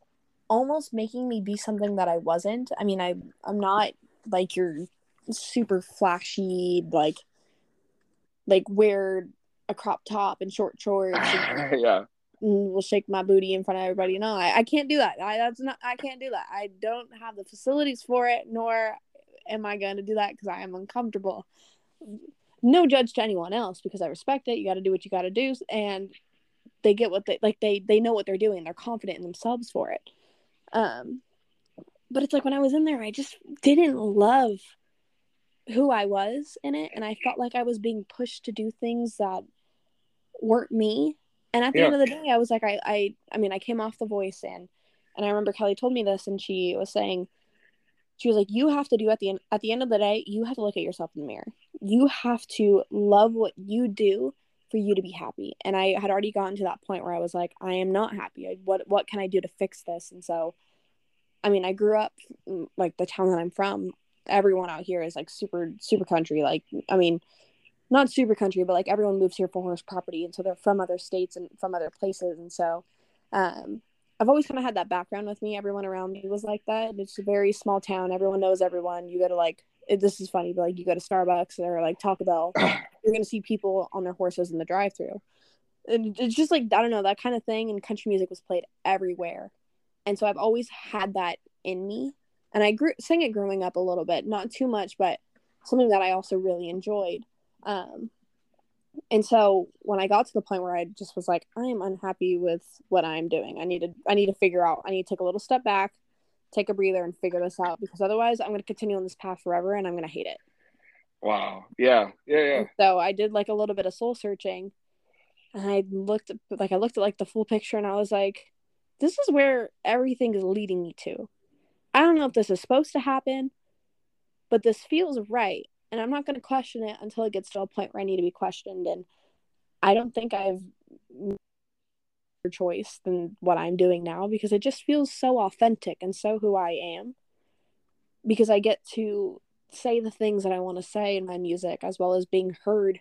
almost making me be something that I wasn't. I mean, I I'm not like your super flashy, like like wear a crop top and short shorts. And, yeah. Will shake my booty in front of everybody. No, I, I can't do that. I that's not. I can't do that. I don't have the facilities for it, nor am I going to do that because I am uncomfortable? No judge to anyone else because I respect it. You got to do what you got to do, and they get what they like. They they know what they're doing. They're confident in themselves for it. Um, but it's like when I was in there, I just didn't love who I was in it, and I felt like I was being pushed to do things that weren't me. And at the yeah. end of the day, I was like, I, I, I mean, I came off the voice and, and I remember Kelly told me this, and she was saying, she was like, you have to do at the end, at the end of the day, you have to look at yourself in the mirror. You have to love what you do for you to be happy. And I had already gotten to that point where I was like, I am not happy. What, what can I do to fix this? And so, I mean, I grew up mm, like the town that I'm from. Everyone out here is like super, super country. Like, I mean, not super country, but like everyone moves here for horse property, and so they're from other states and from other places, and so um, I've always kind of had that background with me. Everyone around me was like that. It's a very small town. Everyone knows everyone. You go to like it, this is funny, but like you go to Starbucks or like Taco Bell, you're gonna see people on their horses in the drive-through, and it's just like I don't know that kind of thing. And country music was played everywhere, and so I've always had that in me. And I grew sang it growing up a little bit, not too much, but something that I also really enjoyed. Um, and so when I got to the point where I just was like, I am unhappy with what I'm doing. I need to I need to figure out. I need to take a little step back, take a breather, and figure this out because otherwise I'm going to continue on this path forever and I'm going to hate it. Wow. Yeah. Yeah. Yeah. And so I did like a little bit of soul searching, and I looked at, like I looked at like the full picture, and I was like, this is where everything is leading me to. I don't know if this is supposed to happen, but this feels right and I'm not going to question it until it gets to a point where I need to be questioned. And I don't think I've a choice than what I'm doing now because it just feels so authentic and so who I am. Because I get to say the things that I want to say in my music as well as being heard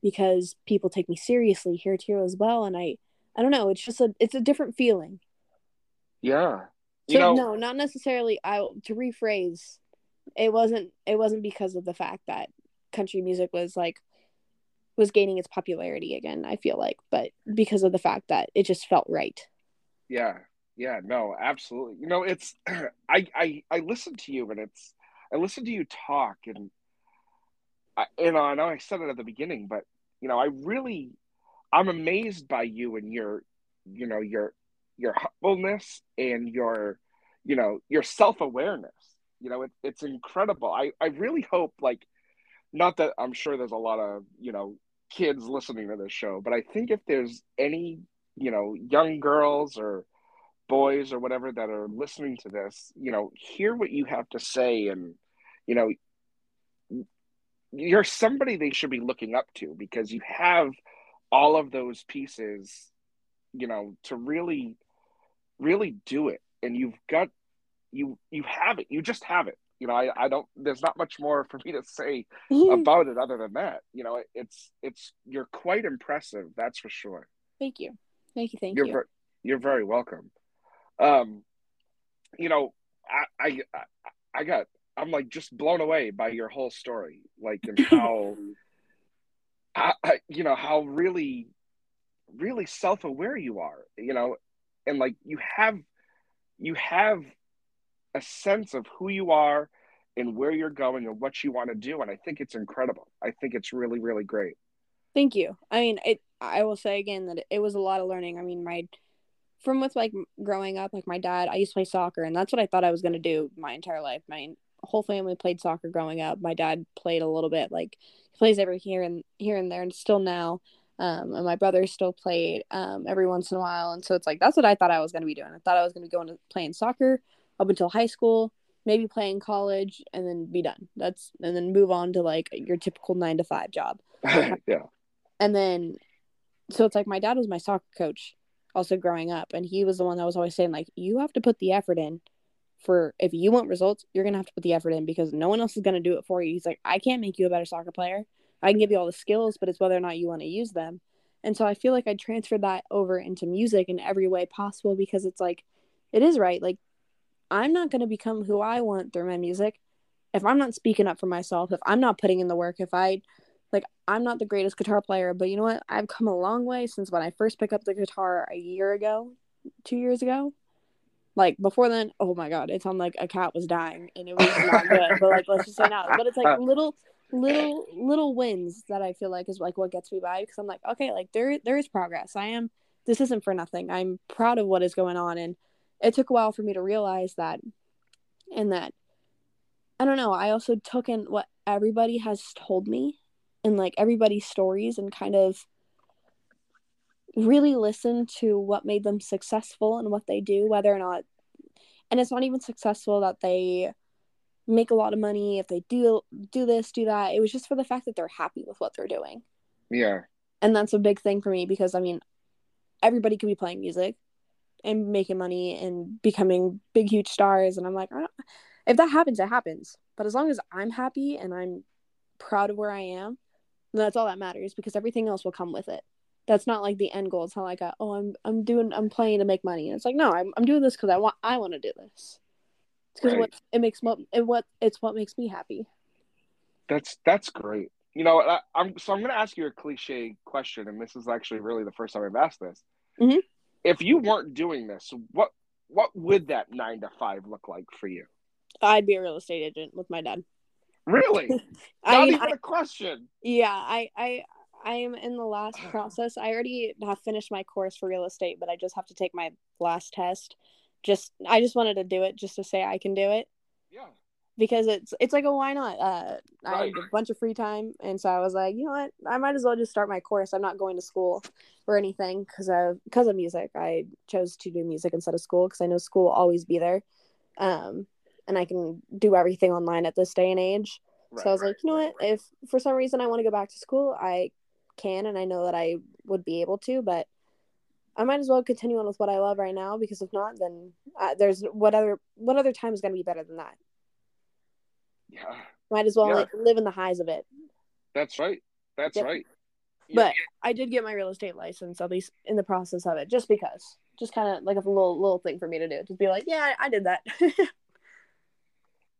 because people take me seriously here too as well. And I, I don't know, it's just a, it's a different feeling. Yeah. You so, know, no, not necessarily. I to rephrase it wasn't it wasn't because of the fact that country music was like was gaining its popularity again i feel like but because of the fact that it just felt right. Yeah. Yeah no absolutely. You know it's i i i listen to you and it's i listen to you talk and I, you know i know i said it at the beginning but you know i really i'm amazed by you and your you know your your humbleness and your you know your self-awareness you know, it, it's incredible. I, I really hope, like, not that I'm sure there's a lot of, you know, kids listening to this show, but I think if there's any, you know, young girls or boys or whatever that are listening to this, you know, hear what you have to say and, you know, you're somebody they should be looking up to because you have all of those pieces, you know, to really, really do it. And you've got you you have it. You just have it. You know, I, I don't. There's not much more for me to say about it other than that. You know, it's it's you're quite impressive. That's for sure. Thank you, thank you, thank you're you. Ver, you're very welcome. Um, you know, I, I I got I'm like just blown away by your whole story, like and how, I, I, you know, how really, really self aware you are. You know, and like you have, you have a sense of who you are and where you're going and what you want to do and i think it's incredible. I think it's really really great. Thank you. I mean it i will say again that it was a lot of learning. I mean my from with like growing up like my dad i used to play soccer and that's what i thought i was going to do my entire life. My whole family played soccer growing up. My dad played a little bit like he plays every here and here and there and still now um, and my brother still played um, every once in a while and so it's like that's what i thought i was going to be doing. I thought i was going to be going to playing soccer up until high school, maybe play in college, and then be done. That's and then move on to like your typical nine to five job. yeah. And then, so it's like my dad was my soccer coach, also growing up, and he was the one that was always saying like, you have to put the effort in. For if you want results, you're gonna have to put the effort in because no one else is gonna do it for you. He's like, I can't make you a better soccer player. I can give you all the skills, but it's whether or not you want to use them. And so I feel like I transferred that over into music in every way possible because it's like, it is right. Like I'm not going to become who I want through my music if I'm not speaking up for myself, if I'm not putting in the work, if I like I'm not the greatest guitar player, but you know what? I've come a long way since when I first picked up the guitar a year ago, 2 years ago. Like before then, oh my god, it sounded like a cat was dying and it was not good. but like let's just say now, but it's like little little little wins that I feel like is like what gets me by because I'm like, okay, like there there is progress. I am this isn't for nothing. I'm proud of what is going on and it took a while for me to realize that and that I don't know, I also took in what everybody has told me and like everybody's stories and kind of really listen to what made them successful and what they do, whether or not and it's not even successful that they make a lot of money if they do do this do that. It was just for the fact that they're happy with what they're doing. Yeah. And that's a big thing for me because i mean everybody could be playing music and making money and becoming big huge stars and i'm like if that happens it happens but as long as i'm happy and i'm proud of where i am that's all that matters because everything else will come with it that's not like the end goal it's not like a, oh i'm i'm doing i'm playing to make money and it's like no i'm, I'm doing this because i want i want to do this because right. it makes what it what it's what makes me happy. That's that's great. You know, I, am so I'm going to ask you a cliche question, and this is actually really the first time I've asked this. Mm-hmm. If you weren't doing this, what what would that nine to five look like for you? I'd be a real estate agent with my dad. Really? I, Not even I, a question. Yeah, I I I am in the last process. I already have finished my course for real estate, but I just have to take my last test just I just wanted to do it just to say I can do it. Yeah. Because it's it's like a why not? Uh. I had a bunch of free time, and so I was like, you know what? I might as well just start my course. I'm not going to school or anything because of because of music. I chose to do music instead of school because I know school will always be there, um, and I can do everything online at this day and age. Right, so I was right, like, you know what? If for some reason I want to go back to school, I can, and I know that I would be able to, but I might as well continue on with what I love right now because if not, then uh, there's what other what other time is going to be better than that? Yeah. Might as well yeah. like, live in the highs of it. That's right. That's yep. right. But I did get my real estate license at least in the process of it, just because, just kind of like a little little thing for me to do, just be like, yeah, I, I did that.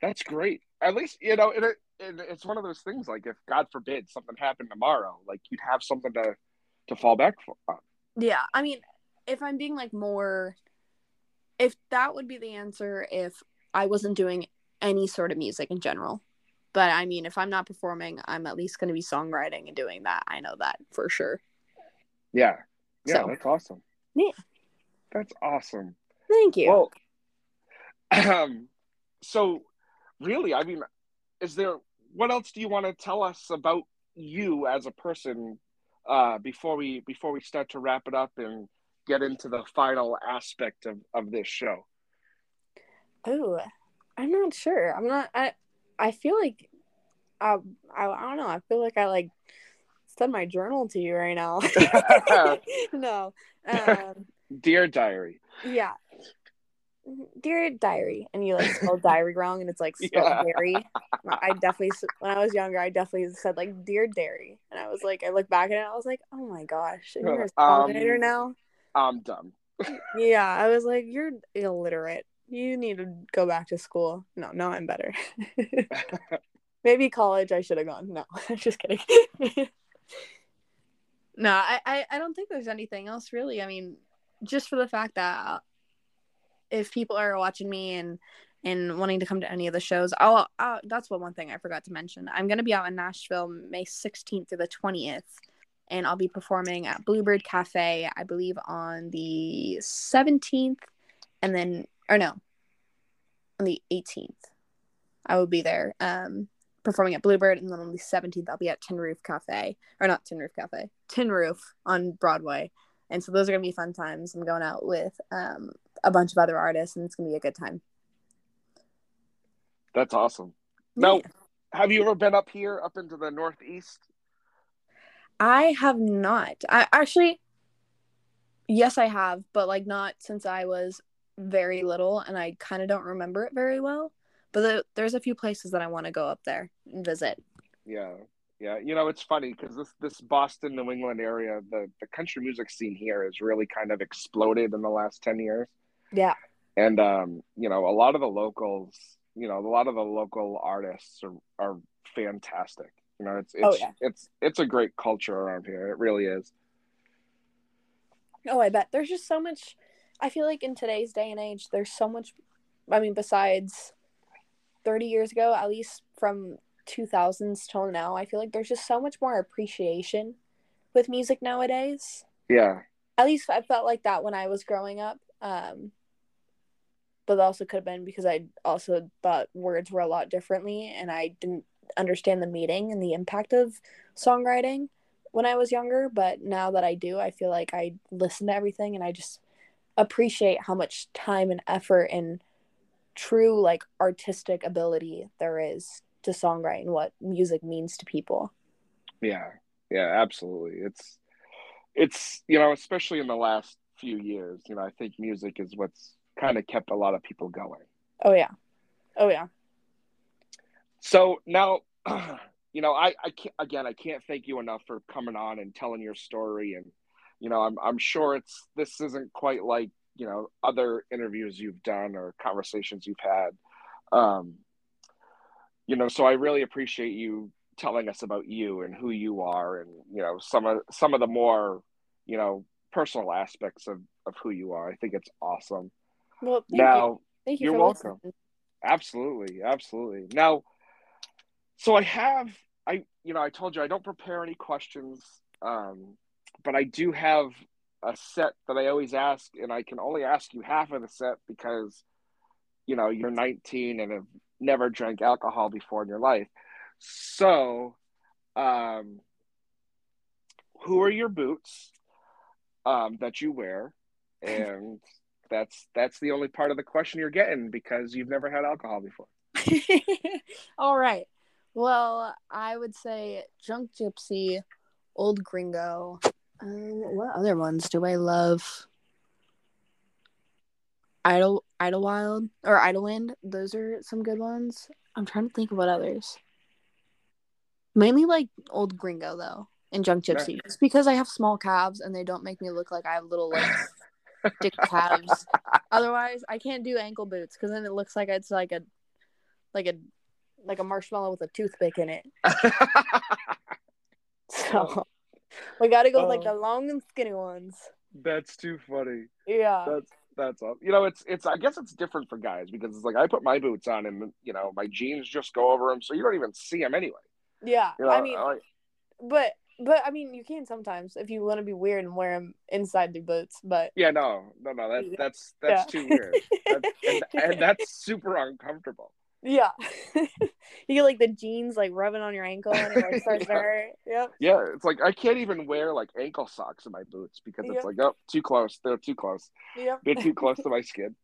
That's great. At least you know it, it, it's one of those things. Like if God forbid something happened tomorrow, like you'd have something to to fall back on. Yeah, I mean, if I'm being like more, if that would be the answer, if I wasn't doing any sort of music in general. But I mean, if I'm not performing, I'm at least going to be songwriting and doing that. I know that for sure. Yeah. Yeah, so, that's awesome. Yeah. That's awesome. Thank you. Well, um, so really, I mean, is there, what else do you want to tell us about you as a person uh, before we before we start to wrap it up and get into the final aspect of, of this show? Oh, I'm not sure. I'm not. I I feel like I, I I don't know. I feel like I like send my journal to you right now. no. Um, Dear diary. Yeah dear diary and you like spell diary wrong and it's like spelled yeah. dairy i definitely when i was younger i definitely said like dear dairy and i was like i look back at it and i was like oh my gosh you're a um, now i'm dumb yeah i was like you're illiterate you need to go back to school. No no i'm better. Maybe college i should have gone. No i'm just kidding. No I, I i don't think there's anything else really. I mean just for the fact that if people are watching me and and wanting to come to any of the shows, I'll, I'll that's what one thing I forgot to mention. I'm gonna be out in Nashville May 16th through the 20th, and I'll be performing at Bluebird Cafe, I believe, on the 17th, and then or no, on the 18th, I will be there. Um, performing at Bluebird, and then on the 17th, I'll be at Tin Roof Cafe, or not Tin Roof Cafe, Tin Roof on Broadway. And so those are gonna be fun times. I'm going out with um, a bunch of other artists, and it's gonna be a good time. That's awesome. Now, yeah. have you ever been up here, up into the Northeast? I have not. I actually, yes, I have, but like not since I was very little, and I kind of don't remember it very well. But the, there's a few places that I want to go up there and visit. Yeah, yeah. You know, it's funny because this this Boston, New England area, the the country music scene here has really kind of exploded in the last ten years. Yeah. And um, you know, a lot of the locals, you know, a lot of the local artists are are fantastic. You know, it's oh, it's oh, yeah. it's it's a great culture around here. It really is. Oh, I bet. There's just so much I feel like in today's day and age there's so much I mean besides 30 years ago, at least from 2000s till now, I feel like there's just so much more appreciation with music nowadays. Yeah. At least I felt like that when I was growing up. Um, but that also could have been because I also thought words were a lot differently and I didn't understand the meaning and the impact of songwriting when I was younger. But now that I do, I feel like I listen to everything and I just appreciate how much time and effort and true like artistic ability there is to songwrite and what music means to people. Yeah. Yeah, absolutely. It's it's you know, especially in the last few years, you know, I think music is what's kind of kept a lot of people going. Oh yeah. Oh yeah. So now you know, I I can't again, I can't thank you enough for coming on and telling your story and you know, I'm I'm sure it's this isn't quite like, you know, other interviews you've done or conversations you've had. Um you know, so I really appreciate you telling us about you and who you are and you know some of some of the more you know personal aspects of of who you are i think it's awesome well thank now you. thank you you're welcome listening. absolutely absolutely now so i have i you know i told you i don't prepare any questions um but i do have a set that i always ask and i can only ask you half of the set because you know you're 19 and have never drank alcohol before in your life so, um, who are your boots um, that you wear? And that's that's the only part of the question you're getting because you've never had alcohol before. All right. Well, I would say Junk Gypsy, Old Gringo. Um, what other ones do I love? Idle Idlewild or Idyllwind. Those are some good ones. I'm trying to think of what others. Mainly like old gringo though, and junk gypsy. Just because I have small calves and they don't make me look like I have little like dick calves. Otherwise, I can't do ankle boots because then it looks like it's like a like a like a marshmallow with a toothpick in it. so we got to go with like the oh. long and skinny ones. That's too funny. Yeah. That's that's all. You know, it's it's. I guess it's different for guys because it's like I put my boots on and you know my jeans just go over them, so you don't even see them anyway. Yeah, You know, I mean, like- but but I mean, you can sometimes if you want to be weird and wear them inside the boots. But yeah, no, no, no. That that's that's Yeah. too weird, That's- and, and that's super uncomfortable. Yeah, you get like the jeans like rubbing on your ankle and it like starts to Yeah. hurt. Yep. Yeah, it's like I can't even wear like ankle socks in my boots because it's Yep. like oh, too close. They're too close. Yep. They're too close to my skin.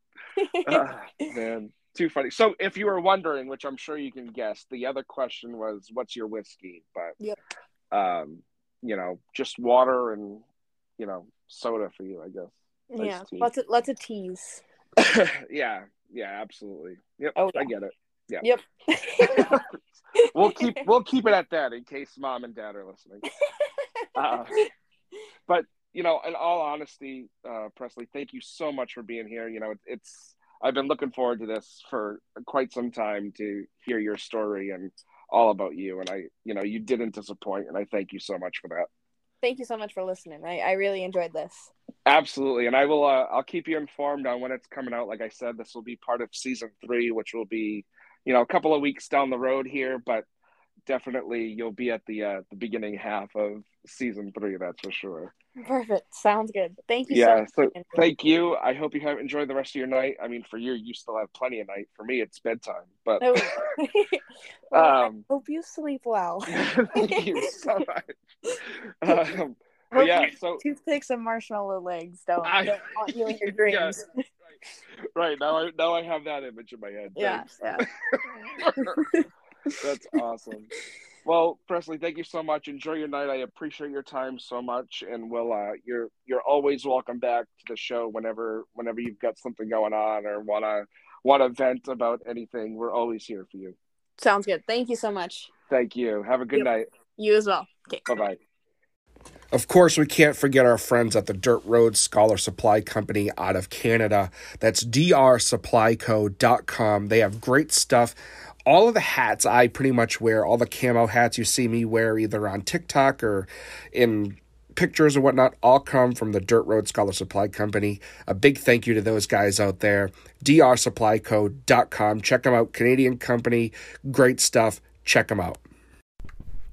Ah, man, too funny. So, if you were wondering, which I'm sure you can guess, the other question was, "What's your whiskey?" But Yep. um, you know, just water and you know, soda for you, I guess. Iced yeah, tea. lots of lots of teas. yeah, yeah, absolutely. Yep, Oh, I get it. Yeah. Yep. we'll keep we'll keep it at that in case mom and dad are listening. Uh, but you know, in all honesty, uh, Presley, thank you so much for being here. You know, it, it's I've been looking forward to this for quite some time to hear your story and all about you. And I, you know, you didn't disappoint, and I thank you so much for that. Thank you so much for listening. I, I really enjoyed this. Absolutely, and I will. Uh, I'll keep you informed on when it's coming out. Like I said, this will be part of season three, which will be, you know, a couple of weeks down the road here, but definitely you'll be at the uh, the beginning half of season three. That's for sure. Perfect. Sounds good. Thank you Yeah. so So thank you. I hope you have enjoyed the rest of your night. I mean, for you, you still have plenty of night. For me, it's bedtime. But. Well, um, hope you sleep well. thank you so much. Um, yeah. So toothpicks and marshmallow legs don't, I- don't haunt you in your Yeah. right now, I now I have that image in my head. Yeah, Thanks. yeah. That's awesome. Well, Presley, thank you so much. Enjoy your night. I appreciate your time so much, and we'll uh, you're you're always welcome back to the show whenever whenever you've got something going on or wanna wanna vent about anything. We're always here for you. Sounds good. Thank you so much. Thank you. Have a good Yep. night. You as well. Okay. Bye bye. Of course, we can't forget our friends at the Dirt Road Scholar Supply Company out of Canada. That's drsupplyco.com. They have great stuff. All of the hats I pretty much wear, all the camo hats you see me wear either on TikTok or in pictures or whatnot, all come from the Dirt Road Scholar Supply Company. A big thank you to those guys out there. drsupplyco.com. Check them out. Canadian company. Great stuff. Check them out.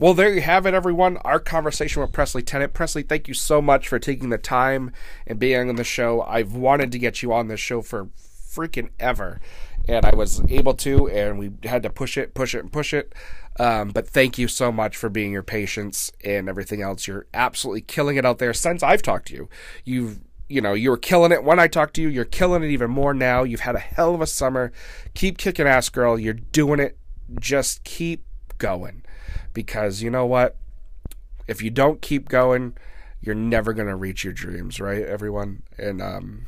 Well, there you have it, everyone. Our conversation with Presley Tennant. Presley, thank you so much for taking the time and being on the show. I've wanted to get you on this show for freaking ever. And I was able to, and we had to push it, push it, and push it. Um, but thank you so much for being your patience and everything else. You're absolutely killing it out there since I've talked to you. You've you know, you were killing it when I talked to you. You're killing it even more now. You've had a hell of a summer. Keep kicking ass, girl. You're doing it. Just keep going. Because you know what? If you don't keep going, you're never going to reach your dreams, right, everyone? And, um,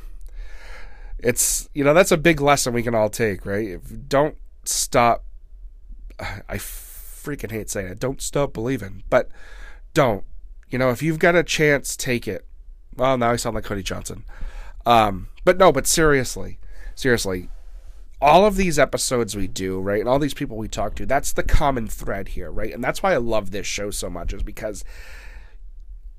it's, you know, that's a big lesson we can all take, right? If don't stop. I freaking hate saying it. Don't stop believing, but don't. You know, if you've got a chance, take it well, now I sound like Cody Johnson. Um, but no, but seriously, seriously, all of these episodes we do, right, and all these people we talk to, that's the common thread here, right? And that's why I love this show so much, is because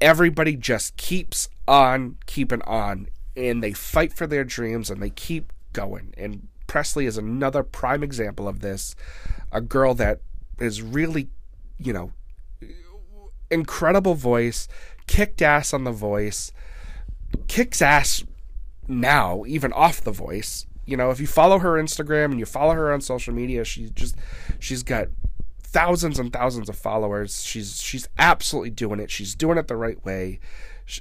everybody just keeps on keeping on and they fight for their dreams and they keep going. And Presley is another prime example of this. A girl that is really, you know, incredible voice, kicked ass on the voice, kicks ass now, even off the voice. You know, if you follow her Instagram and you follow her on social media, she's just she's got thousands and thousands of followers. She's she's absolutely doing it. She's doing it the right way.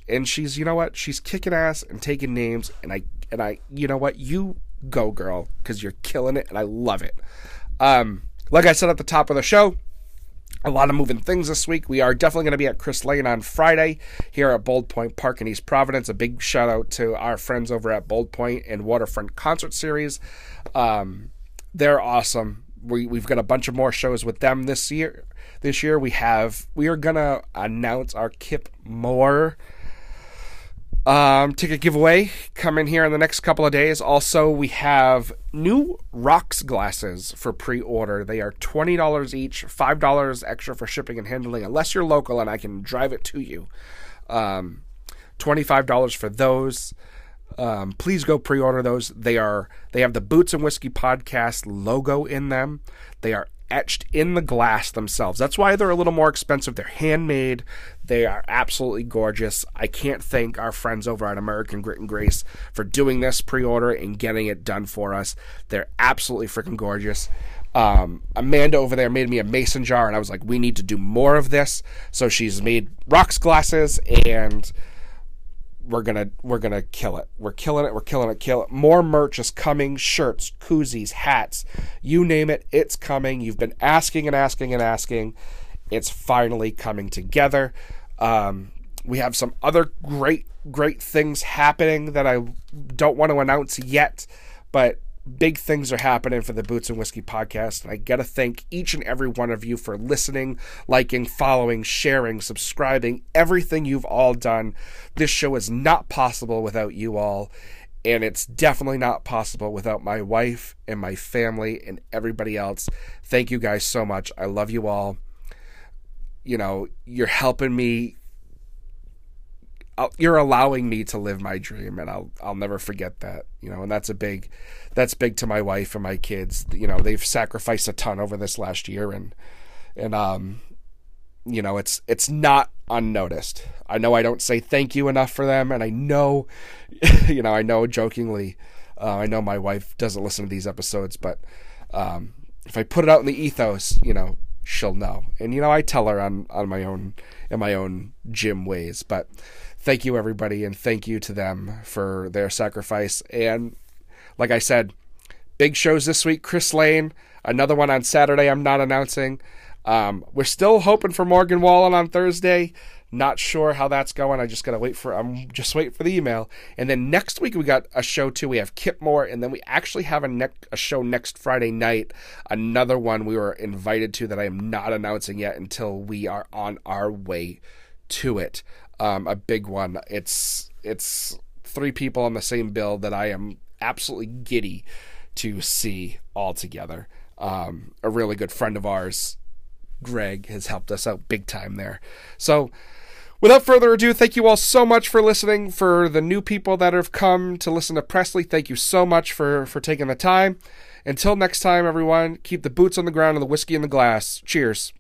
And she's, you know what? She's kicking ass and taking names and I and I, you know what? You go girl cuz you're killing it and I love it. Um like I said at the top of the show, a lot of moving things this week. We are definitely going to be at Chris Lane on Friday here at Bold Point Park in East Providence. A big shout out to our friends over at Bold Point and Waterfront Concert Series. Um, they're awesome. We, we've got a bunch of more shows with them this year. This year we have we are gonna announce our Kip Moore um, ticket giveaway coming in here in the next couple of days. Also, we have new rocks glasses for pre-order. They are twenty dollars each, five dollars extra for shipping and handling, unless you're local and I can drive it to you. Um, Twenty-five dollars for those. Um, please go pre-order those. They are they have the Boots and Whiskey podcast logo in them. They are etched in the glass themselves. That's why they're a little more expensive. They're handmade. They are absolutely gorgeous. I can't thank our friends over at American Grit and Grace for doing this pre-order and getting it done for us. They're absolutely freaking gorgeous. Um, Amanda over there made me a mason jar, and I was like, we need to do more of this. So she's made rocks glasses and we're gonna we're gonna kill it. We're killing it. We're killing it. Kill it. More merch is coming. Shirts, koozies, hats, you name it. It's coming. You've been asking and asking and asking. It's finally coming together. Um, we have some other great great things happening that I don't want to announce yet, but big things are happening for the Boots and Whiskey podcast. And I got to thank each and every one of you for listening, liking, following, sharing, subscribing, everything you've all done. This show is not possible without you all. And it's definitely not possible without my wife and my family and everybody else. Thank you guys so much. I love you all. You know, you're helping me you're allowing me to live my dream and I'll I'll never forget that you know and that's a big that's big to my wife and my kids. You know they've sacrificed a ton over this last year and and um you know it's it's not unnoticed. I know I don't say thank you enough for them and I know you know I know jokingly uh, I know my wife doesn't listen to these episodes but um if I put it out in the ethos you know she'll know. And you know I tell her on on my own in my own gym ways but thank you everybody and thank you to them for their sacrifice. And like i said big shows this week. Chris lane another one on saturday i'm not announcing. Um, we're still hoping for morgan wallen on thursday. Not sure how that's going. I just gotta wait for i'm just waiting for the email. And then next week we got a show too. We have kip moore and then we actually have a, a show next friday night. Another one we were invited to that i am not announcing yet until we are on our way to it um, a big one. It's it's three people on the same bill that I am absolutely giddy to see all together. Um, a really good friend of ours, Greg, has helped us out big time there. So, without further ado, thank you all so much for listening. For the new people that have come to listen to Presley, thank you so much for for taking the time. Until next time, everyone, keep the boots on the ground and the whiskey in the glass. Cheers.